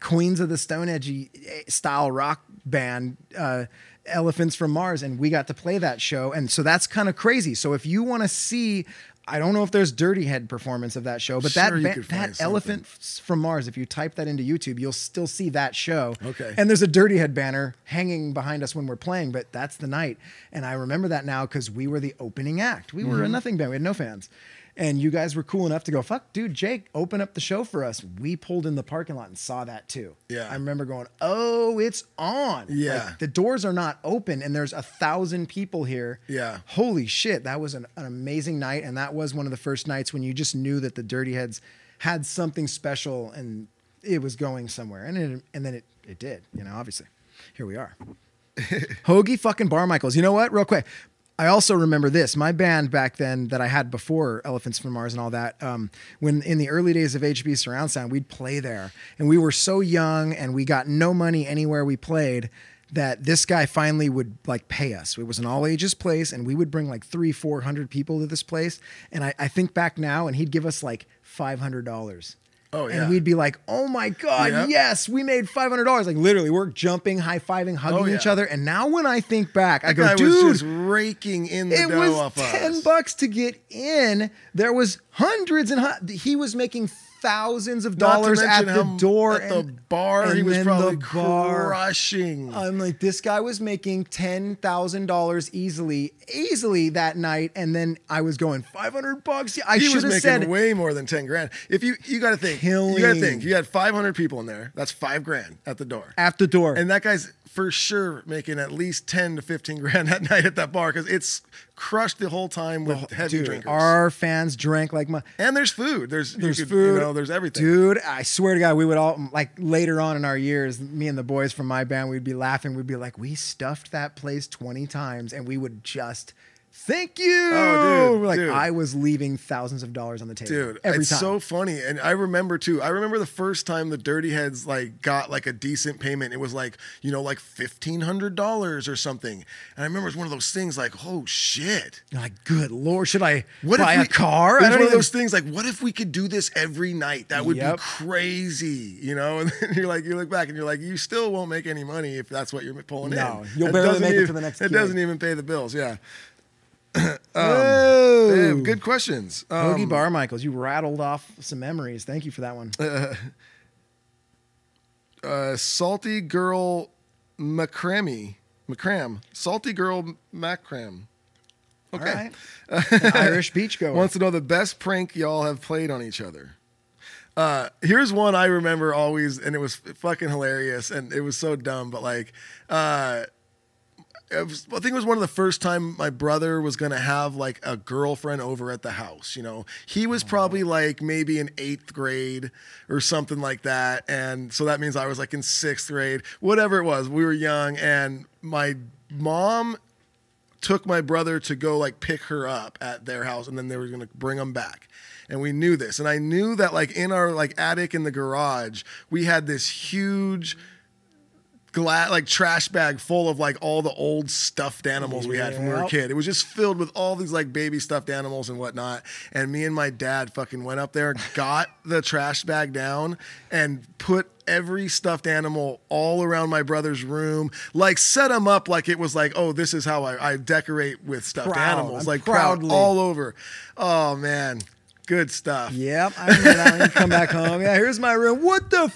Speaker 2: Queens of the Stone Age style rock band, uh, Elephants from Mars, and we got to play that show. And so that's kind of crazy. So if you want to see, I don't know if there's Dirty Head performance of that show, but
Speaker 1: Sure,
Speaker 2: that ba- that. Elephants from Mars, if you type that into YouTube, you'll still see that show.
Speaker 1: Okay.
Speaker 2: And there's a Dirty Head banner hanging behind us when we're playing, but that's the night. And I remember that now because we were the opening act. We were
Speaker 1: Mm-hmm.
Speaker 2: a nothing band. We had no fans. And you guys were cool enough to go, fuck, dude, Jake, open up the show for us. We pulled in the parking lot and saw that too.
Speaker 1: Yeah.
Speaker 2: I remember going, oh, it's on.
Speaker 1: Yeah.
Speaker 2: Like, the doors are not open and there's a thousand people here.
Speaker 1: Yeah.
Speaker 2: Holy shit. That was an, an amazing night. And that was one of the first nights when you just knew that the Dirty Heads had something special and it was going somewhere. And, it, and then it, it did, you know, obviously. Here we are. Hogue fucking Barmichaels. You know what? Real quick. I also remember this. My band back then that I had before Elephants from Mars and all that, um, when in the early days of HB Surround Sound, we'd play there. And we were so young and we got no money anywhere we played that this guy finally would like pay us. It was an all ages place and we would bring like three, 400 people to this place. And I, I think back now and he'd give us like $500.
Speaker 1: Oh, yeah.
Speaker 2: And we'd be like, oh my God,
Speaker 1: Yep.
Speaker 2: yes, we made $500. Like literally, we're jumping, high fiving, hugging
Speaker 1: Oh, yeah.
Speaker 2: each other. And now when I think back, I go, dude,
Speaker 1: raking in the
Speaker 2: it
Speaker 1: dough
Speaker 2: was
Speaker 1: off
Speaker 2: 10
Speaker 1: us.
Speaker 2: bucks to get in. There was hundreds and hun- he was making thousands of dollars at the door
Speaker 1: at the
Speaker 2: and-
Speaker 1: bar
Speaker 2: and
Speaker 1: he was probably
Speaker 2: the bar.
Speaker 1: crushing
Speaker 2: I'm like, this guy was making ten thousand dollars easily, easily that night, and then I was going five hundred bucks. Yeah I
Speaker 1: he
Speaker 2: should
Speaker 1: was
Speaker 2: have
Speaker 1: making
Speaker 2: said
Speaker 1: way more than 10 grand. If you you got to think, you got to think, you had 500 people in there. That's 5 grand at the door.
Speaker 2: at the door.
Speaker 1: And that guy's for sure making at least 10 to 15 grand that night at that bar cuz it's crushed the whole time with oh, heavy
Speaker 2: Dude,
Speaker 1: drinkers.
Speaker 2: our fans drank like my.
Speaker 1: and there's food. There's
Speaker 2: There's
Speaker 1: you could,
Speaker 2: food.
Speaker 1: you know, there's everything.
Speaker 2: Dude, I swear to God, we would all like later on in our years, me and the boys from my band, we'd be laughing. We'd be like, we stuffed that place 20 times and we would just thank you.
Speaker 1: Oh, dude,
Speaker 2: like
Speaker 1: dude.
Speaker 2: I was leaving thousands of dollars on the table.
Speaker 1: Dude,
Speaker 2: every
Speaker 1: it's
Speaker 2: time.
Speaker 1: so funny, and I remember too. I remember the first time the Dirty Heads like got like a decent payment. It was like you know like fifteen hundred dollars or something. And I remember it was one of those things like, oh shit,
Speaker 2: You're like, good lord, should I
Speaker 1: what
Speaker 2: buy
Speaker 1: we,
Speaker 2: a car?
Speaker 1: It
Speaker 2: I
Speaker 1: was one of those things like, what if we could do this every night? That would
Speaker 2: Yep.
Speaker 1: be crazy, you know. And then you're like, you look back and you're like, you still won't make any money if that's what you're pulling
Speaker 2: No,
Speaker 1: in.
Speaker 2: No, you'll
Speaker 1: It
Speaker 2: barely make it
Speaker 1: even-
Speaker 2: to the next
Speaker 1: It doesn't even pay the bills. Yeah. Damn, good questions. Um,
Speaker 2: Hoagie Bar Michaels, you rattled off some memories. Thank you for that one.
Speaker 1: uh, salty girl macrame macram salty girl macram okay
Speaker 2: All right. Irish beachgoer.
Speaker 1: wants to know the best prank y'all have played on each other uh, here's one I remember always, and it was fucking hilarious, and it was so dumb, but like, uh, was, I think it was one of the first time my brother was gonna have like a girlfriend over at the house. You know, he was probably like maybe in eighth grade or something like that, and so that means I was like in sixth grade, whatever it was. We were young, and my mom took my brother to go like pick her up at their house and then they were going to bring him back and we knew this and i knew that like in our like attic in the garage we had this huge like trash bag full of like all the old stuffed animals we had from when we were a kid it was just filled with all these like baby stuffed animals and whatnot and me and my dad fucking went up there got the trash bag down and put every stuffed animal all around my brother's room like set them up like it was like oh this is how i, I decorate with stuffed
Speaker 2: Proud.
Speaker 1: animals
Speaker 2: I'm
Speaker 1: like proud
Speaker 2: proudly-
Speaker 1: all over oh man Good stuff.
Speaker 2: Yep, I remember that one. Come back home. Yeah, here's my room. What the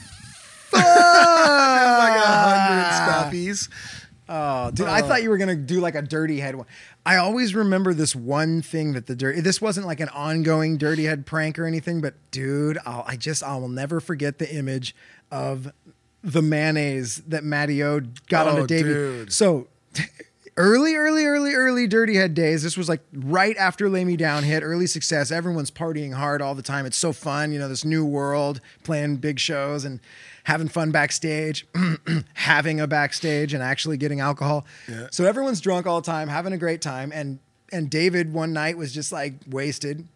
Speaker 2: fuck?
Speaker 1: like a hundred stuffies.
Speaker 2: Oh, dude, I thought you were gonna do like a dirty head one. I always remember this one thing that the dirty. This wasn't like an ongoing dirty head prank or anything, but dude, I'll, I just I will never forget the image of the mayonnaise that Matty O got
Speaker 1: Oh,
Speaker 2: onto Davey.
Speaker 1: dude.
Speaker 2: So early, early, early, early Dirty Head days. This was like right after Lay Me Down hit, early success. Everyone's partying hard all the time. It's so fun, you know, this new world, playing big shows and having fun backstage, having a backstage and actually getting alcohol.
Speaker 1: Yeah.
Speaker 2: So everyone's drunk all the time, having a great time. And and David one night was just like wasted.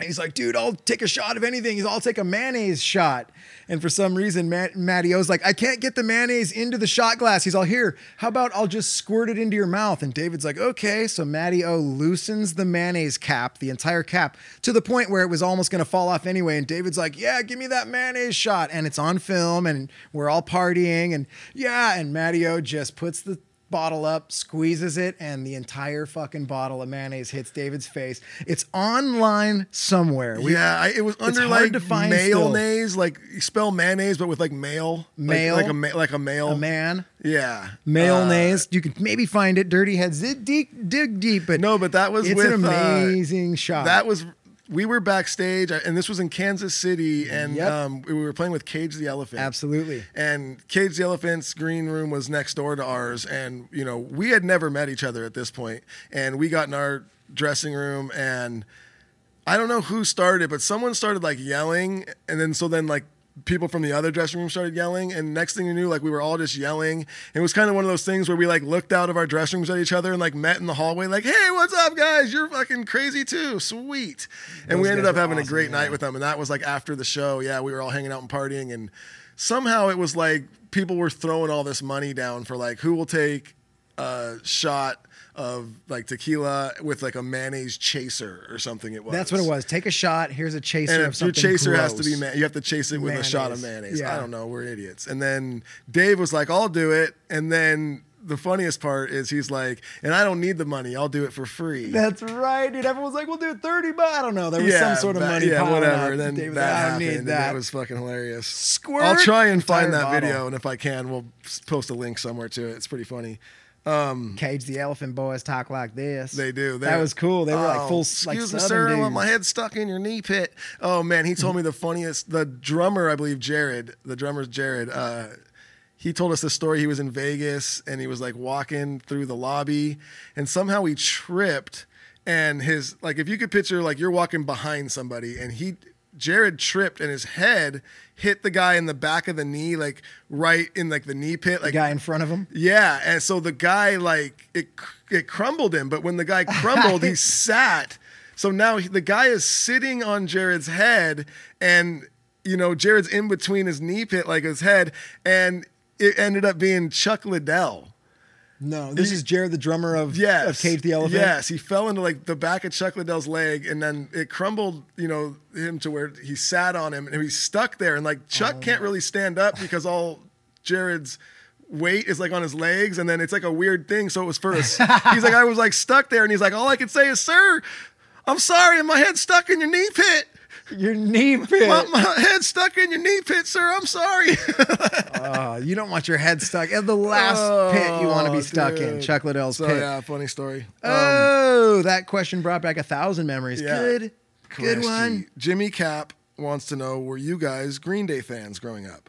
Speaker 2: He's like, dude, I'll take a shot of anything. He's, I'll take a mayonnaise shot. And for some reason, Matt, O's like, I can't get the mayonnaise into the shot glass. He's all here. How about I'll just squirt it into your mouth? And David's like, okay. So Matty O loosens the mayonnaise cap, the entire cap, to the point where it was almost going to fall off anyway. And David's like, yeah, give me that mayonnaise shot. And it's on film, and we're all partying. And yeah, and Matty O just puts the bottle up, squeezes it, and the entire fucking bottle of mayonnaise hits David's face. It's online somewhere. We-
Speaker 1: yeah, I, it was under like mayonnaise, like you spell mayonnaise, but with like male, Like-
Speaker 2: Male?
Speaker 1: like, a ma- like a male.
Speaker 2: a man.
Speaker 1: Yeah,
Speaker 2: Mayonnaise. you can maybe find it. Dirty heads. Dig deep, dig deep, but
Speaker 1: No, but that was
Speaker 2: it's
Speaker 1: with
Speaker 2: an
Speaker 1: uh,
Speaker 2: amazing shot.
Speaker 1: that was we were backstage, and this was in Kansas City, and
Speaker 2: Yep.
Speaker 1: um, we were playing with Cage the Elephant.
Speaker 2: absolutely.
Speaker 1: And Cage the Elephant's green room was next door to ours, and you know we had never met each other at this point, and we got in our dressing room, and I don't know who started, but someone started like yelling, and then so then like people from the other dressing room started yelling, and next thing you knew, like we were all just yelling. It was kind of one of those things where we like looked out of our dressing rooms at each other and like met in the hallway, like, "Hey, what's up, guys? You're fucking crazy too, sweet." And we ended up having a great
Speaker 2: yeah.
Speaker 1: night with them, and that was like after the show. Yeah, we were all hanging out and partying, and somehow it was like people were throwing all this money down for like who will take a shot of like tequila with like a mayonnaise chaser or something. It was.
Speaker 2: That's what it was. Take a shot. Here's a chaser
Speaker 1: And if your chaser has to be, ma- you have to chase it with a shot of
Speaker 2: Mayonnaise.
Speaker 1: mayonnaise.
Speaker 2: Yeah.
Speaker 1: I don't know. We're idiots. And then Dave was like, "I'll do it." And then the funniest part is he's like, "And I don't need the money. I'll do it for free."
Speaker 2: That's right, dude. Everyone's like, "We'll do it 30 bucks." I don't know. There was some sort of
Speaker 1: that-
Speaker 2: money.
Speaker 1: Yeah, whatever.
Speaker 2: up.
Speaker 1: Then
Speaker 2: David's
Speaker 1: that happened.
Speaker 2: that.
Speaker 1: It was fucking hilarious.
Speaker 2: Squirt
Speaker 1: I'll try and find that
Speaker 2: bottle.
Speaker 1: video, and if I can, we'll post a link somewhere to it. It's pretty funny.
Speaker 2: Cage the Elephant Boys talk like this.
Speaker 1: They do.
Speaker 2: that
Speaker 1: They're-
Speaker 2: was cool. They were like
Speaker 1: Oh,
Speaker 2: full.
Speaker 1: Excuse
Speaker 2: like
Speaker 1: me, sir.
Speaker 2: Dudes.
Speaker 1: my head stuck in your knee pit. Oh man, he told me the funniest. The drummer, I believe, Jared. The drummer's Jared. Uh, he told us the story. He was in Vegas and he was like walking through the lobby, and somehow he tripped. And his like, if you could picture like you're walking behind somebody, and he Jared tripped, and his head hit the guy in the back of the knee, like right in like the knee pit, like The
Speaker 2: guy in front of him.
Speaker 1: yeah, and so the guy like it it crumbled him, but when the guy crumbled, he sat. So now he, the guy is sitting on Jared's head, and you know Jared's in between his knee pit, like his head, and it ended up being Chuck Liddell.
Speaker 2: No, this
Speaker 1: He-
Speaker 2: is Jared, the drummer of
Speaker 1: Yes,
Speaker 2: of Cage the Elephant.
Speaker 1: Yes, he fell into like the back of Chuck Liddell's leg, and then it crumbled, you know, him to where he sat on him, and he's stuck there, and like Chuck can't oh. really stand up because all Jared's weight is like on his legs, and then it's like a weird thing. So it was us. he's like, I was like stuck there, and he's like, all I could say is, sir, I'm sorry, and my head's stuck in your knee pit.
Speaker 2: Your knee pit.
Speaker 1: My, my head's stuck in your knee pit, sir. I'm sorry.
Speaker 2: Oh, you don't want your head stuck the last pit you want to be
Speaker 1: Oh,
Speaker 2: stuck in.
Speaker 1: dude.
Speaker 2: Chuck Liddell's
Speaker 1: so
Speaker 2: pit.
Speaker 1: yeah, funny story.
Speaker 2: Oh, that question brought back a thousand memories.
Speaker 1: Yeah.
Speaker 2: Good, good one.
Speaker 1: Jimmy Cap wants to know: Were you guys Green Day fans growing up?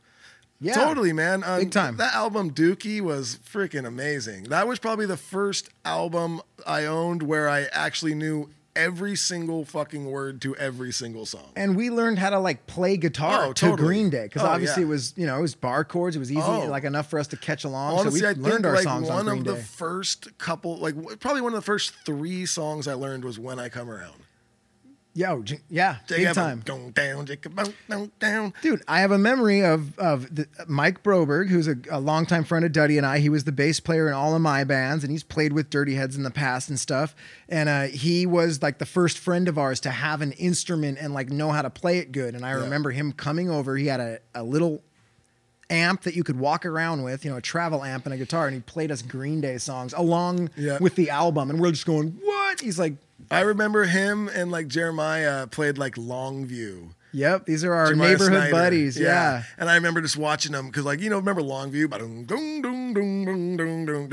Speaker 2: Yeah,
Speaker 1: Totally, man. Um,
Speaker 2: Big time.
Speaker 1: That album Dookie was freaking amazing. That was probably the first album I owned where I actually knew every single fucking word to every single song.
Speaker 2: And we learned how to like play guitar
Speaker 1: Oh,
Speaker 2: to
Speaker 1: totally.
Speaker 2: Green Day because
Speaker 1: Oh,
Speaker 2: obviously
Speaker 1: yeah.
Speaker 2: it was you know it was bar chords. It was easy
Speaker 1: Oh.
Speaker 2: like enough for us to catch along.
Speaker 1: Honestly,
Speaker 2: so
Speaker 1: I
Speaker 2: we
Speaker 1: think
Speaker 2: learned our
Speaker 1: like
Speaker 2: songs
Speaker 1: one
Speaker 2: on Green
Speaker 1: of the first couple, like probably one of the first three songs I learned was "When I Come Around."
Speaker 2: Yo, yeah, big
Speaker 1: Jacob,
Speaker 2: time.
Speaker 1: Down, down, Jacob, down.
Speaker 2: Dude, I have a memory of of the, Mike Broberg, who's a, a longtime friend of Duddy and I. He was the bass player in all of my bands, and he's played with Dirty Heads in the past and stuff. And uh, he was like the first friend of ours to have an instrument and like know how to play it good. And I remember him coming over. He had a, a little amp that you could walk around with, you know, a travel amp and a guitar, and he played us Green Day songs along with the album. And we're just going, what? what? He's like,
Speaker 1: I remember him and like Jeremiah played like Longview.
Speaker 2: Yep, these are our
Speaker 1: Jeremiah
Speaker 2: neighborhood
Speaker 1: Snyder.
Speaker 2: buddies. Yeah.
Speaker 1: And I remember just watching them because, like, you know, remember Longview?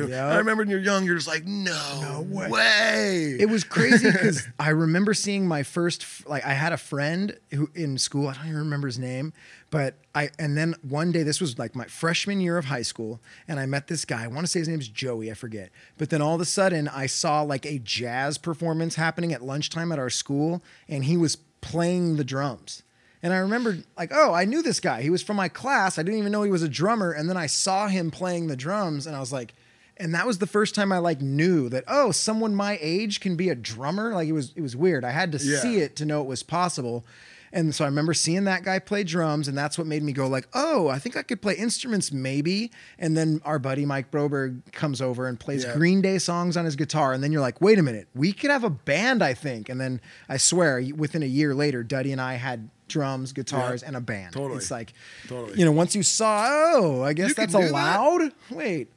Speaker 2: Yep.
Speaker 1: I remember when you're young, you're just like, no,
Speaker 2: way.
Speaker 1: way.
Speaker 2: It was crazy because I remember seeing my first like I had a friend who in school I don't even remember his name, but I and then one day this was like my freshman year of high school and I met this guy. I want to say his name's Joey, I forget. But then all of a sudden I saw like a jazz performance happening at lunchtime at our school and he was playing the drums. And I remembered, like, oh, I knew this guy. He was from my class. I didn't even know he was a drummer. And then I saw him playing the drums, and I was like, and that was the first time I like knew that oh, someone my age can be a drummer. Like it was, it was weird. I had to
Speaker 1: Yeah.
Speaker 2: see it to know it was possible. And so I remember seeing that guy play drums, and that's what made me go like, oh, I think I could play instruments maybe. And then our buddy Mike Broberg comes over and plays
Speaker 1: Yeah.
Speaker 2: Green Day songs on his guitar, and then you're like, wait a minute, we could have a band, I think. And then I swear, within a year later, Duddy and I had drums, guitars,
Speaker 1: Yeah.
Speaker 2: and a band.
Speaker 1: Totally.
Speaker 2: It's like,
Speaker 1: Totally.
Speaker 2: you know, once you saw, oh, I guess
Speaker 1: You
Speaker 2: that's
Speaker 1: do that.
Speaker 2: allowed. Wait.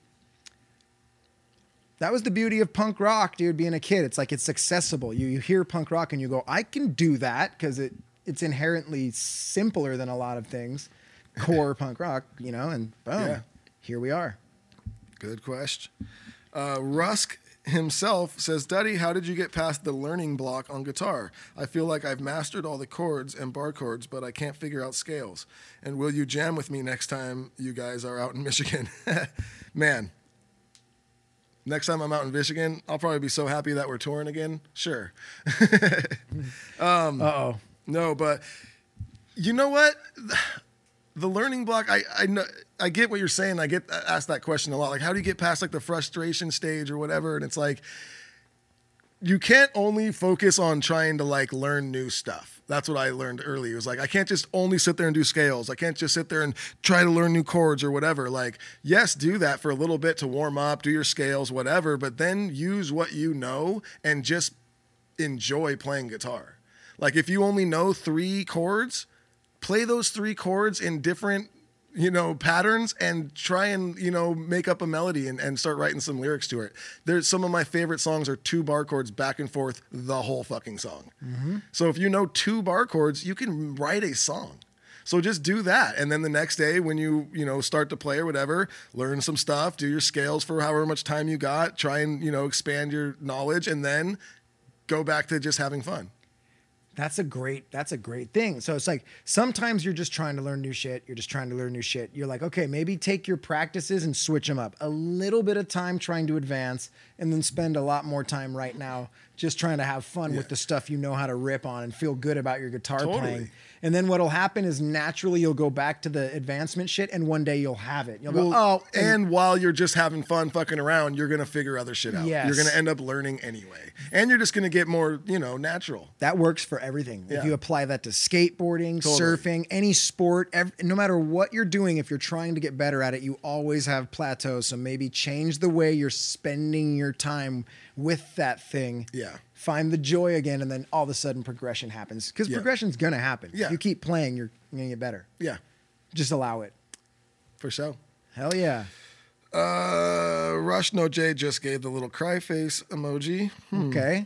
Speaker 2: That was the beauty of punk rock, dude. Being a kid, it's like it's accessible. You you hear punk rock and you go, I can do that because it it's inherently simpler than a lot of things. Core punk rock, you know, and boom,
Speaker 1: Yeah.
Speaker 2: here we are.
Speaker 1: Good question. Uh, Rusk himself says, Duddy, how did you get past the learning block on guitar? I feel like I've mastered all the chords and bar chords, but I can't figure out scales. And will you jam with me next time you guys are out in Michigan? Man, next time I'm out in Michigan, I'll probably be so happy that we're touring again. Sure.
Speaker 2: Uh oh.
Speaker 1: No, but you know what? The learning block, I I I get what you're saying. I get uh, asked that question a lot. Like, how do you get past like the frustration stage or whatever? And it's like you can't only focus on trying to like learn new stuff. That's what I learned early. It was like I can't just only sit there and do scales. I can't just sit there and try to learn new chords or whatever. Like, yes, do that for a little bit to warm up, do your scales, whatever, but then use what you know and just enjoy playing guitar. Like if you only know 3 chords, play those 3 chords in different you know patterns and try and you know make up a melody and, and start writing some lyrics to it. There's some of my favorite songs are two bar chords back and forth the whole fucking song. Mm-hmm. So if you know two bar chords you can write a song. So just do that. And then the next day when you you know start to play or whatever learn some stuff do your scales for however much time you got try and you know expand your knowledge and then go back to just having fun
Speaker 2: That's a great that's a great thing. So it's like sometimes you're just trying to learn new shit. You're just trying to learn new shit. You're like, okay, maybe take your practices and switch them up. A little bit of time trying to advance and then spend a lot more time right now just trying to have fun with the stuff you know how to rip on and feel good about your guitar
Speaker 1: Totally.
Speaker 2: playing. And then what'll happen is naturally you'll go back to the advancement shit and one day you'll have it. You'll go, oh,
Speaker 1: and, while you're just having fun fucking around, you're gonna figure other shit out.
Speaker 2: Yes.
Speaker 1: You're gonna end up learning anyway, and you're just gonna get more, you know, natural.
Speaker 2: That works for everything.
Speaker 1: Yeah.
Speaker 2: If you apply that to skateboarding,
Speaker 1: Totally.
Speaker 2: surfing, any sport, ev- no matter what you're doing, if you're trying to get better at it, you always have plateaus. So maybe change the way you're spending your time with that thing.
Speaker 1: Yeah.
Speaker 2: Find the joy again, and then all of a sudden progression happens. Because
Speaker 1: Yeah.
Speaker 2: progression's gonna happen.
Speaker 1: Yeah.
Speaker 2: If you keep playing, you're gonna get better.
Speaker 1: Yeah,
Speaker 2: Just allow it.
Speaker 1: for sure.
Speaker 2: Hell yeah.
Speaker 1: Uh, Rush No J just gave the little cry face emoji. Hmm.
Speaker 2: Okay.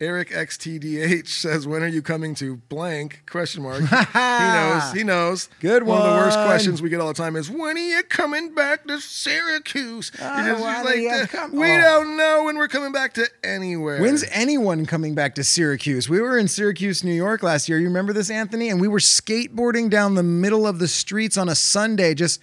Speaker 1: Eric XTDH says, "When are you coming to blank?" Question mark. he knows. He knows.
Speaker 2: Good
Speaker 1: one. of the worst questions we get all the time is, "When are you coming back to Syracuse?"
Speaker 2: Oh,
Speaker 1: just-
Speaker 2: are
Speaker 1: like, uh, we
Speaker 2: Oh.
Speaker 1: don't know when we're coming back to anywhere.
Speaker 2: When's anyone coming back to Syracuse? We were in Syracuse, New York last year. You remember this, Anthony? And we were skateboarding down the middle of the streets on a Sunday. Just,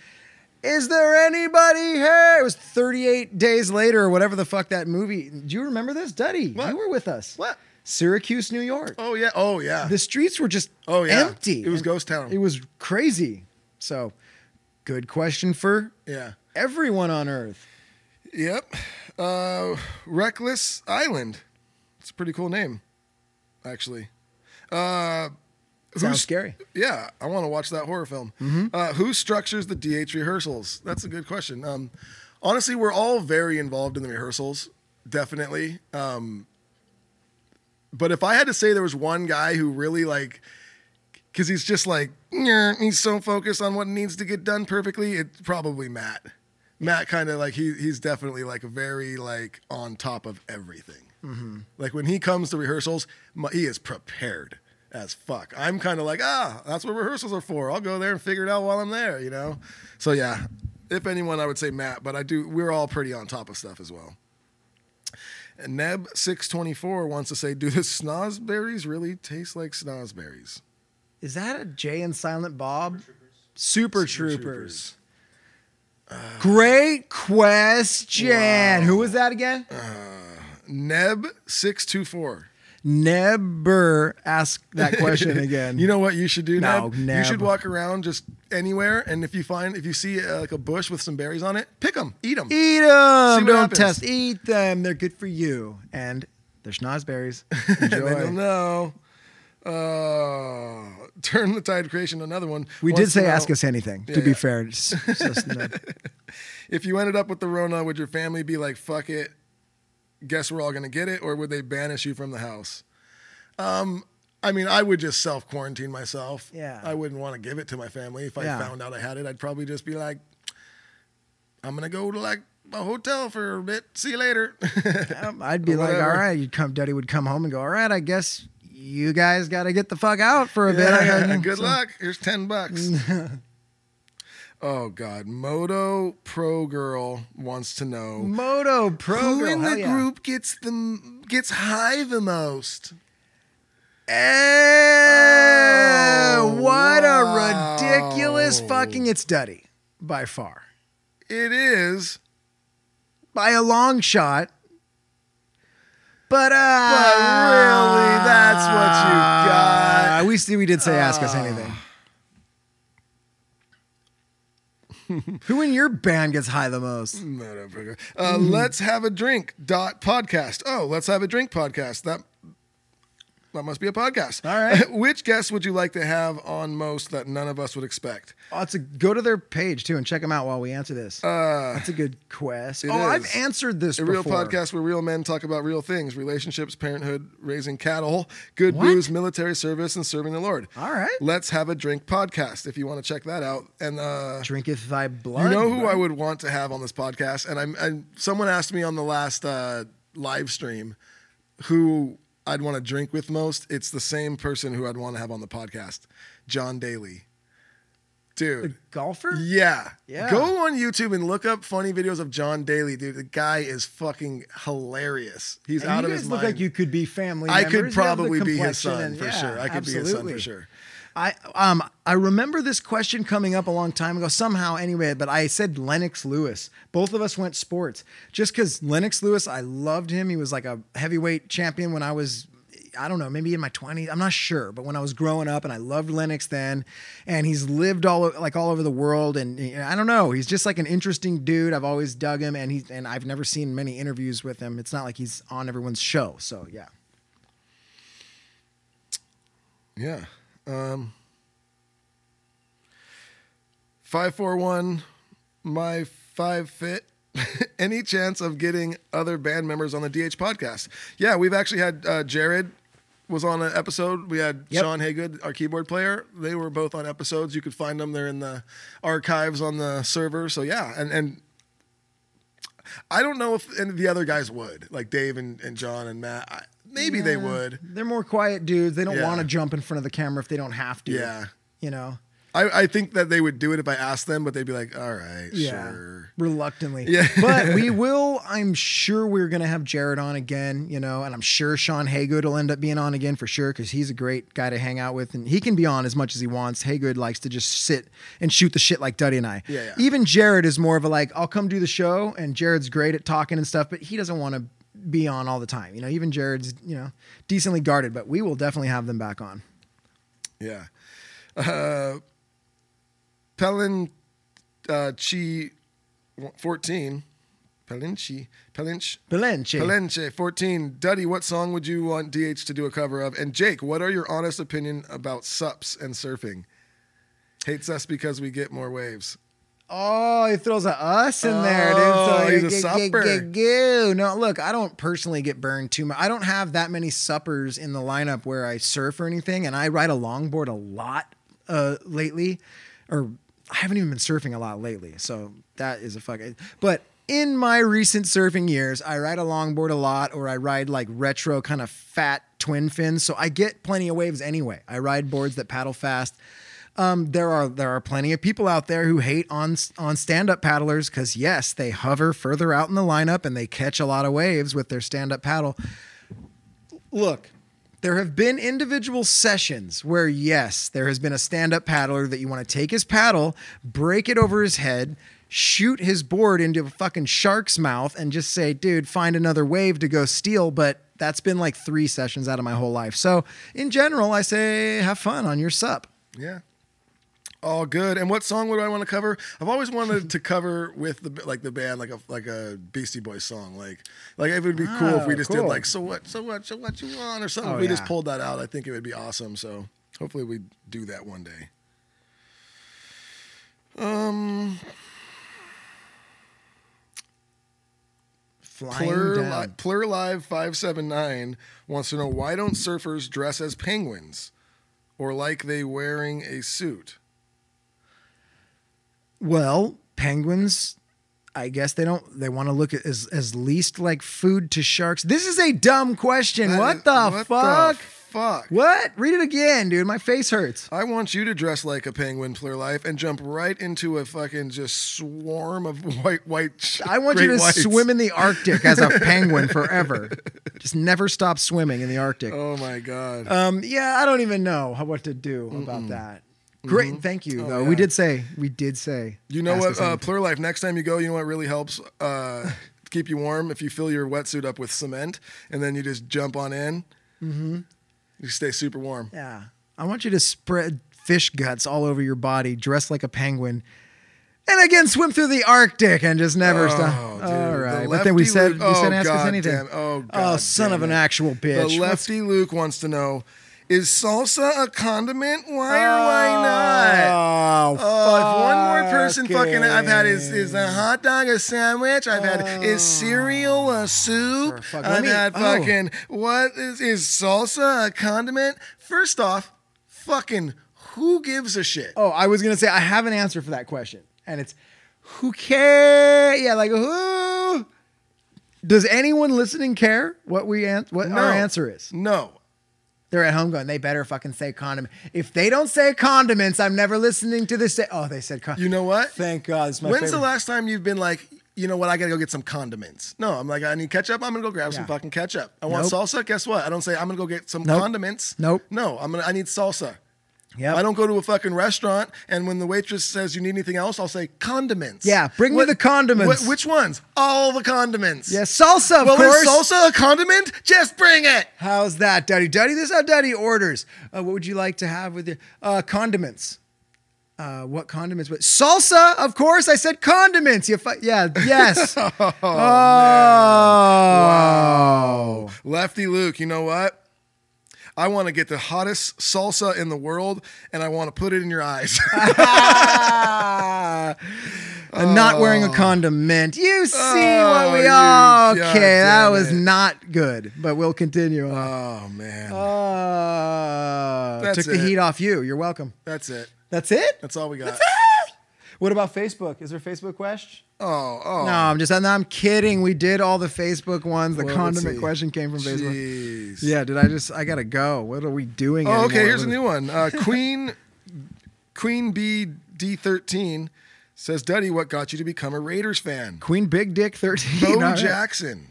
Speaker 2: is there anybody here? It was 38 days later or whatever the fuck that movie. Do you remember this, Duddy?
Speaker 1: What?
Speaker 2: You were with us.
Speaker 1: What?
Speaker 2: Syracuse, New York.
Speaker 1: Oh yeah. Oh yeah.
Speaker 2: The streets were just
Speaker 1: Oh, yeah.
Speaker 2: empty.
Speaker 1: It was ghost town.
Speaker 2: It was crazy. So, good question for
Speaker 1: yeah.
Speaker 2: everyone on Earth.
Speaker 1: Yep. Uh, Reckless Island. It's a pretty cool name, actually. Uh,
Speaker 2: Sounds
Speaker 1: who's-
Speaker 2: scary.
Speaker 1: Yeah, I want to watch that horror film. Uh, who structures the DH rehearsals? That's a good question. Um, honestly, we're all very involved in the rehearsals, definitely. Um, but if I had to say there was one guy who really like, because he's just like, he's so focused on what needs to get done perfectly, it's probably Matt. Matt kind of like he he's definitely like very like on top of everything. Like when he comes to rehearsals, he is prepared as fuck. I'm kind of like ah, that's what rehearsals are for. I'll go there and figure it out while I'm there, you know. So yeah, if anyone, I would say Matt, but I do. We're all pretty on top of stuff as well. And Neb six twenty four wants to say, do the snozberries really taste like snozberries?
Speaker 2: Is that a Jay and Silent Bob? Super Troopers.
Speaker 1: Troopers.
Speaker 2: Great question. Who was that again?
Speaker 1: Neb six two four.
Speaker 2: Never ask that question again.
Speaker 1: You know what you should do
Speaker 2: No,
Speaker 1: Neb? You should walk around just anywhere, and if you find if you see uh, like a bush with some berries on it, pick them, eat them.
Speaker 2: eat them. Don't
Speaker 1: happens.
Speaker 2: test. Eat them. They're good for you. And they're schnozberries.
Speaker 1: and then you'll
Speaker 2: Enjoy.
Speaker 1: know. Uh, turn the tide creation. Another one.
Speaker 2: we did say ask us anything.
Speaker 1: Yeah,
Speaker 2: to be
Speaker 1: yeah.
Speaker 2: fair, just no-
Speaker 1: If you ended up with the Rona, would your family be like, "Fuck it"? Guess we're all gonna get it, or would they banish you from the house? Um, I mean, I would just self quarantine myself.
Speaker 2: Yeah.
Speaker 1: I wouldn't want to give it to my family. If I
Speaker 2: Yeah.
Speaker 1: found out I had it, I'd probably just be like, "I'm gonna go to like a hotel for a bit. See you later."
Speaker 2: Um, I'd be like, all right. You'd come. Daddy would come home and go, all right. I guess you guys got to get the fuck out for a bit. I
Speaker 1: Yeah,
Speaker 2: got-
Speaker 1: good
Speaker 2: so-
Speaker 1: luck. Here's ten bucks. oh God, Moto Pro Girl wants to know
Speaker 2: Moto Pro
Speaker 1: who
Speaker 2: Girl,
Speaker 1: in the
Speaker 2: yeah.
Speaker 1: group gets the gets high the most.
Speaker 2: Eh,
Speaker 1: Oh,
Speaker 2: what
Speaker 1: wow.
Speaker 2: a ridiculous fucking. It's Duddy by far,
Speaker 1: It is,
Speaker 2: by a long shot. But uh,
Speaker 1: but really, that's what you got.
Speaker 2: Uh, we see. We did say ask us anything. Who in your band gets high the most?
Speaker 1: Uh, Let's have a drink. Dot podcast. Oh, let's have a drink podcast. That that must be a podcast.
Speaker 2: All right.
Speaker 1: Which guest would you like to have on most that none of us would expect?
Speaker 2: Oh, it's a, go to their page too and check them out while we answer this.
Speaker 1: Uh,
Speaker 2: That's a good quest. Oh, I've answered this
Speaker 1: A real podcast where real men talk about real things relationships, parenthood, raising cattle, good
Speaker 2: What?
Speaker 1: booze, military service, and serving the Lord.
Speaker 2: All right.
Speaker 1: Let's have a drink podcast if you want to check that out. And uh,
Speaker 2: Drinketh thy blood.
Speaker 1: you know who
Speaker 2: bro.
Speaker 1: I would want to have on this podcast? And I'm and someone asked me on the last uh, live stream who I'd want to drink with most. It's the same person who I'd want to have on the podcast, John Daly.
Speaker 2: The
Speaker 1: Dude.
Speaker 2: golfer?
Speaker 1: Yeah.
Speaker 2: Yeah.
Speaker 1: Go on YouTube and look up funny videos of John Daly, dude. The guy is fucking hilarious. He's
Speaker 2: And
Speaker 1: out of his
Speaker 2: look
Speaker 1: mind.
Speaker 2: like you could be family
Speaker 1: I could
Speaker 2: the
Speaker 1: probably be his son
Speaker 2: and-
Speaker 1: for
Speaker 2: yeah,
Speaker 1: sure. I could be his son for sure.
Speaker 2: I um I remember this question coming up a long time ago somehow anyway, but I said Lennox Lewis. Both of us went sports. Just because Lennox Lewis, I loved him. He was like a heavyweight champion when I was I don't know, maybe in my 20s. I'm not sure, but when I was growing up and I loved Lennox then, and he's lived all like all over the world and I don't know, he's just like an interesting dude. I've always dug him and he's and I've never seen many interviews with him. It's not like he's on everyone's show. So, yeah.
Speaker 1: Yeah. Um, 541, my five fit. Any chance of getting other band members on the DH podcast? Yeah, we've actually had uh, Jared was on an episode. We had
Speaker 2: Yep.
Speaker 1: Sean Haygood, our keyboard player. They were both on episodes. You could find them. They're in the archives on the server. So yeah, and and I don't know if any of the other guys would, like Dave and, and John and Matt. I, maybe they would.
Speaker 2: They're more quiet dudes. They don't
Speaker 1: Yeah.
Speaker 2: want to jump in front of the camera if they don't have to.
Speaker 1: Yeah.
Speaker 2: You know?
Speaker 1: I, I think that they would do it if I asked them, but they'd be like, all right,
Speaker 2: Yeah.
Speaker 1: sure.
Speaker 2: Reluctantly.
Speaker 1: Yeah.
Speaker 2: but we will, I'm sure we're going to have Jared on again, you know, and I'm sure Sean Haygood will end up being on again for sure because he's a great guy to hang out with and he can be on as much as he wants. Haygood likes to just sit and shoot the shit like Duddy and I.
Speaker 1: Yeah, yeah.
Speaker 2: Even Jared is more of a like, I'll come do the show and Jared's great at talking and stuff, but he doesn't want to be on all the time. You know, even Jared's, you know, decently guarded, but we will definitely have them back on.
Speaker 1: Yeah. Uh, Pelin uh, Chi 14. Pelinchi. Pelinch.
Speaker 2: Belenche.
Speaker 1: Pelenche 14. Duddy, what song would you want DH to do a cover of? And Jake, what are your honest opinion about sups and surfing? Hates us because we get more waves.
Speaker 2: Oh, he throws a us in there, dude.
Speaker 1: Oh,
Speaker 2: So
Speaker 1: he's a
Speaker 2: g-
Speaker 1: supper.
Speaker 2: g- g- No, look, I don't personally get burned too much. I don't have that many suppers in the lineup where I surf or anything, and I ride a longboard a lot uh, lately, or I haven't even been surfing a lot lately. So that is a fucking. But in my recent surfing years, I ride a longboard a lot, or I ride like retro kind of fat twin fins, so I get plenty of waves anyway. I ride boards that paddle fast. Um, there are there are plenty of people out there who hate on on stand up paddlers because yes, they hover further out in the lineup and they catch a lot of waves with their stand up paddle. Look, there have been individual sessions where yes, there has been a stand up paddler that you want to take his paddle, break it over his head, shoot his board into a fucking shark's mouth, and just say, dude, find another wave to go steal. But that's been like three sessions out of my whole life. So in general, I say have fun on your sup.
Speaker 1: Yeah. All good. And what song would I want to cover? I've always wanted to cover with the like the band like a like a Beastie Boys song. Like like it would be cool if we
Speaker 2: Oh,
Speaker 1: just
Speaker 2: cool.
Speaker 1: did like so what so what so what you want or something.
Speaker 2: Oh,
Speaker 1: if we just pulled that out, I think it would be awesome. So hopefully we do that one day. Um
Speaker 2: Flying
Speaker 1: Plur. Plur Live 579 wants to know why don't surfers dress as penguins or like they wearing a suit?
Speaker 2: Well, penguins, I guess they don't. They want to look at as as least like food to sharks. This is a dumb question.
Speaker 1: That
Speaker 2: what
Speaker 1: is-
Speaker 2: the
Speaker 1: what
Speaker 2: fuck?
Speaker 1: fuck?
Speaker 2: what? Read it again, dude. My face hurts.
Speaker 1: I want you to dress like a penguin, Plur Life, and jump right into a fucking just swarm of white, white.
Speaker 2: I want you to
Speaker 1: whites.
Speaker 2: swim in the Arctic as a penguin forever. Just never stop swimming in the Arctic.
Speaker 1: Oh my god!
Speaker 2: Um, yeah, I don't even know how, what to do about that. Great, thank you.
Speaker 1: Oh,
Speaker 2: though
Speaker 1: yeah.
Speaker 2: we did say we did say.
Speaker 1: you know what, uh,
Speaker 2: anything.
Speaker 1: Life? Next time you go, you know what really helps uh, keep you warm if you fill your wetsuit up with cement and then you just jump on in. Mm-hmm. You stay super warm.
Speaker 2: Yeah. I want you to spread fish guts all over your body, dress like a penguin. And again, swim through the Arctic and just never
Speaker 1: Oh,
Speaker 2: stop.
Speaker 1: dude,
Speaker 2: All
Speaker 1: the.
Speaker 2: But then we said,
Speaker 1: Luke-
Speaker 2: we said,
Speaker 1: oh,
Speaker 2: ask us anything.
Speaker 1: damn- oh,
Speaker 2: oh, son of an actual bitch.
Speaker 1: The
Speaker 2: What's-
Speaker 1: lefty Luke wants to know: Is salsa a condiment? Why or why oh, not?
Speaker 2: Oh,
Speaker 1: Oh, if one more person fucking I've had is is a hot dog a sandwich. I've had is oh. cereal a soup.
Speaker 2: Fuck-
Speaker 1: I've
Speaker 2: me-
Speaker 1: had
Speaker 2: oh.
Speaker 1: fucking what is is salsa a condiment? First off, fucking who gives a shit?
Speaker 2: Oh, I was gonna say I have an answer for that question, and it's who cares? Yeah, like who? Does anyone listening care what we an- what
Speaker 1: No.
Speaker 2: our answer is?
Speaker 1: No.
Speaker 2: They're at home going, they better fucking say condiment. If they don't say condiments, I'm never listening to this. Oh, they said condiments.
Speaker 1: You know what?
Speaker 2: Thank God. It's my
Speaker 1: When's
Speaker 2: favorite.
Speaker 1: the last time you've been like, you know what? I gotta go get some condiments. No, I'm like, I need ketchup. I'm gonna go grab some fucking ketchup. I want
Speaker 2: Nope.
Speaker 1: salsa. Guess what? I don't say I'm gonna go get some
Speaker 2: Nope.
Speaker 1: condiments.
Speaker 2: Nope.
Speaker 1: No, I'm gonna. I need salsa.
Speaker 2: Yep.
Speaker 1: I don't go to a fucking restaurant and when the waitress says you need anything else, I'll say condiments.
Speaker 2: Yeah, bring me the condiments.
Speaker 1: wh- which ones? All the condiments.
Speaker 2: Yeah, salsa, of
Speaker 1: Well,
Speaker 2: course.
Speaker 1: is salsa a condiment? Just bring it.
Speaker 2: How's that, Daddy? Daddy, this is how Daddy orders. Uh, what would you like to have with your uh, condiments? Uh, what condiments? But salsa, of course. I said condiments. You, fu- yeah, yes. oh,
Speaker 1: Wow. Lefty Luke, you know what? I want to get the hottest salsa in the world and I want to put it in your eyes.
Speaker 2: I'm not wearing a condom condiment. You see
Speaker 1: Oh,
Speaker 2: what we are. Okay, that was
Speaker 1: it.
Speaker 2: not good, but we'll continue. on.
Speaker 1: oh, man.
Speaker 2: Uh,
Speaker 1: That's
Speaker 2: took the heat off you. You're welcome.
Speaker 1: That's it.
Speaker 2: That's it?
Speaker 1: That's all we got.
Speaker 2: What about Facebook? Is there a Facebook question?
Speaker 1: Oh, oh.
Speaker 2: No, I'm just no, I'm kidding. We did all the Facebook ones. The
Speaker 1: Well,
Speaker 2: condiment question came from Facebook. Yeah, did I just I gotta go. What are we doing?
Speaker 1: Oh, okay.
Speaker 2: anymore?
Speaker 1: Here's a
Speaker 2: What
Speaker 1: new one. Uh, Queen Queen B D13 says, Duddy, what got you to become a Raiders fan?
Speaker 2: Queen Big Dick 13.
Speaker 1: Bo
Speaker 2: All right.
Speaker 1: Jackson.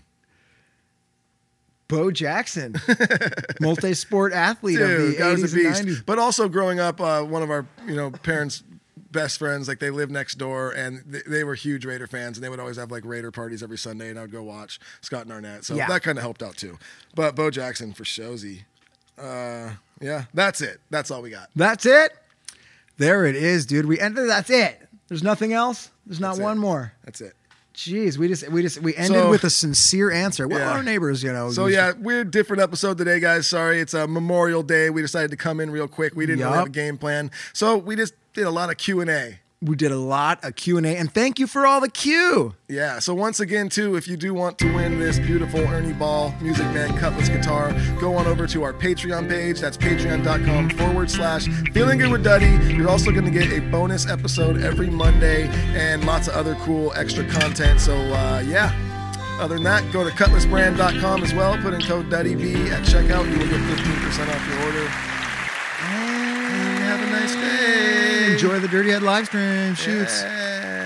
Speaker 2: Bo Jackson. Multi-sport athlete
Speaker 1: Dude,
Speaker 2: of the 80s
Speaker 1: was a beast.
Speaker 2: and 90s.
Speaker 1: But also growing up, uh, one of our you know parents' best friends, like they lived next door, and th- they were huge Raider fans, and they would always have like Raider parties every Sunday, and I would go watch Scott and Arnett. So
Speaker 2: Yeah.
Speaker 1: that kind of helped out too. But Bo Jackson for showsy. Uh, yeah, that's it. That's all we got.
Speaker 2: That's it. There it is, dude. We ended. That's it. There's nothing else. There's not
Speaker 1: That's
Speaker 2: one
Speaker 1: it.
Speaker 2: more.
Speaker 1: That's it.
Speaker 2: Jeez, we just we just we ended
Speaker 1: So-
Speaker 2: with a sincere answer. Well,
Speaker 1: Yeah.
Speaker 2: our neighbors, you know.
Speaker 1: So yeah, weird different episode today, guys. Sorry, it's a Memorial Day. We decided to come in real quick. We didn't really have a game plan, so we just did a lot of Q and A.
Speaker 2: we did a lot of Q and A, and thank you for all the Q.
Speaker 1: Yeah. So once again, too, if you do want to win this beautiful Ernie Ball Music Man Cutlass guitar, go on over to our Patreon page. That's patreon.com forward slash feeling good with Duddy. You're also going to get a bonus episode every Monday and lots of other cool extra content. So uh, yeah. Other than that, go to cutlassbrand.com as well. Put in code DuddyB at checkout. You will get 15% off your order. Have a nice day.
Speaker 2: Enjoy the Dirty Head live stream. Shoots.
Speaker 1: Yeah.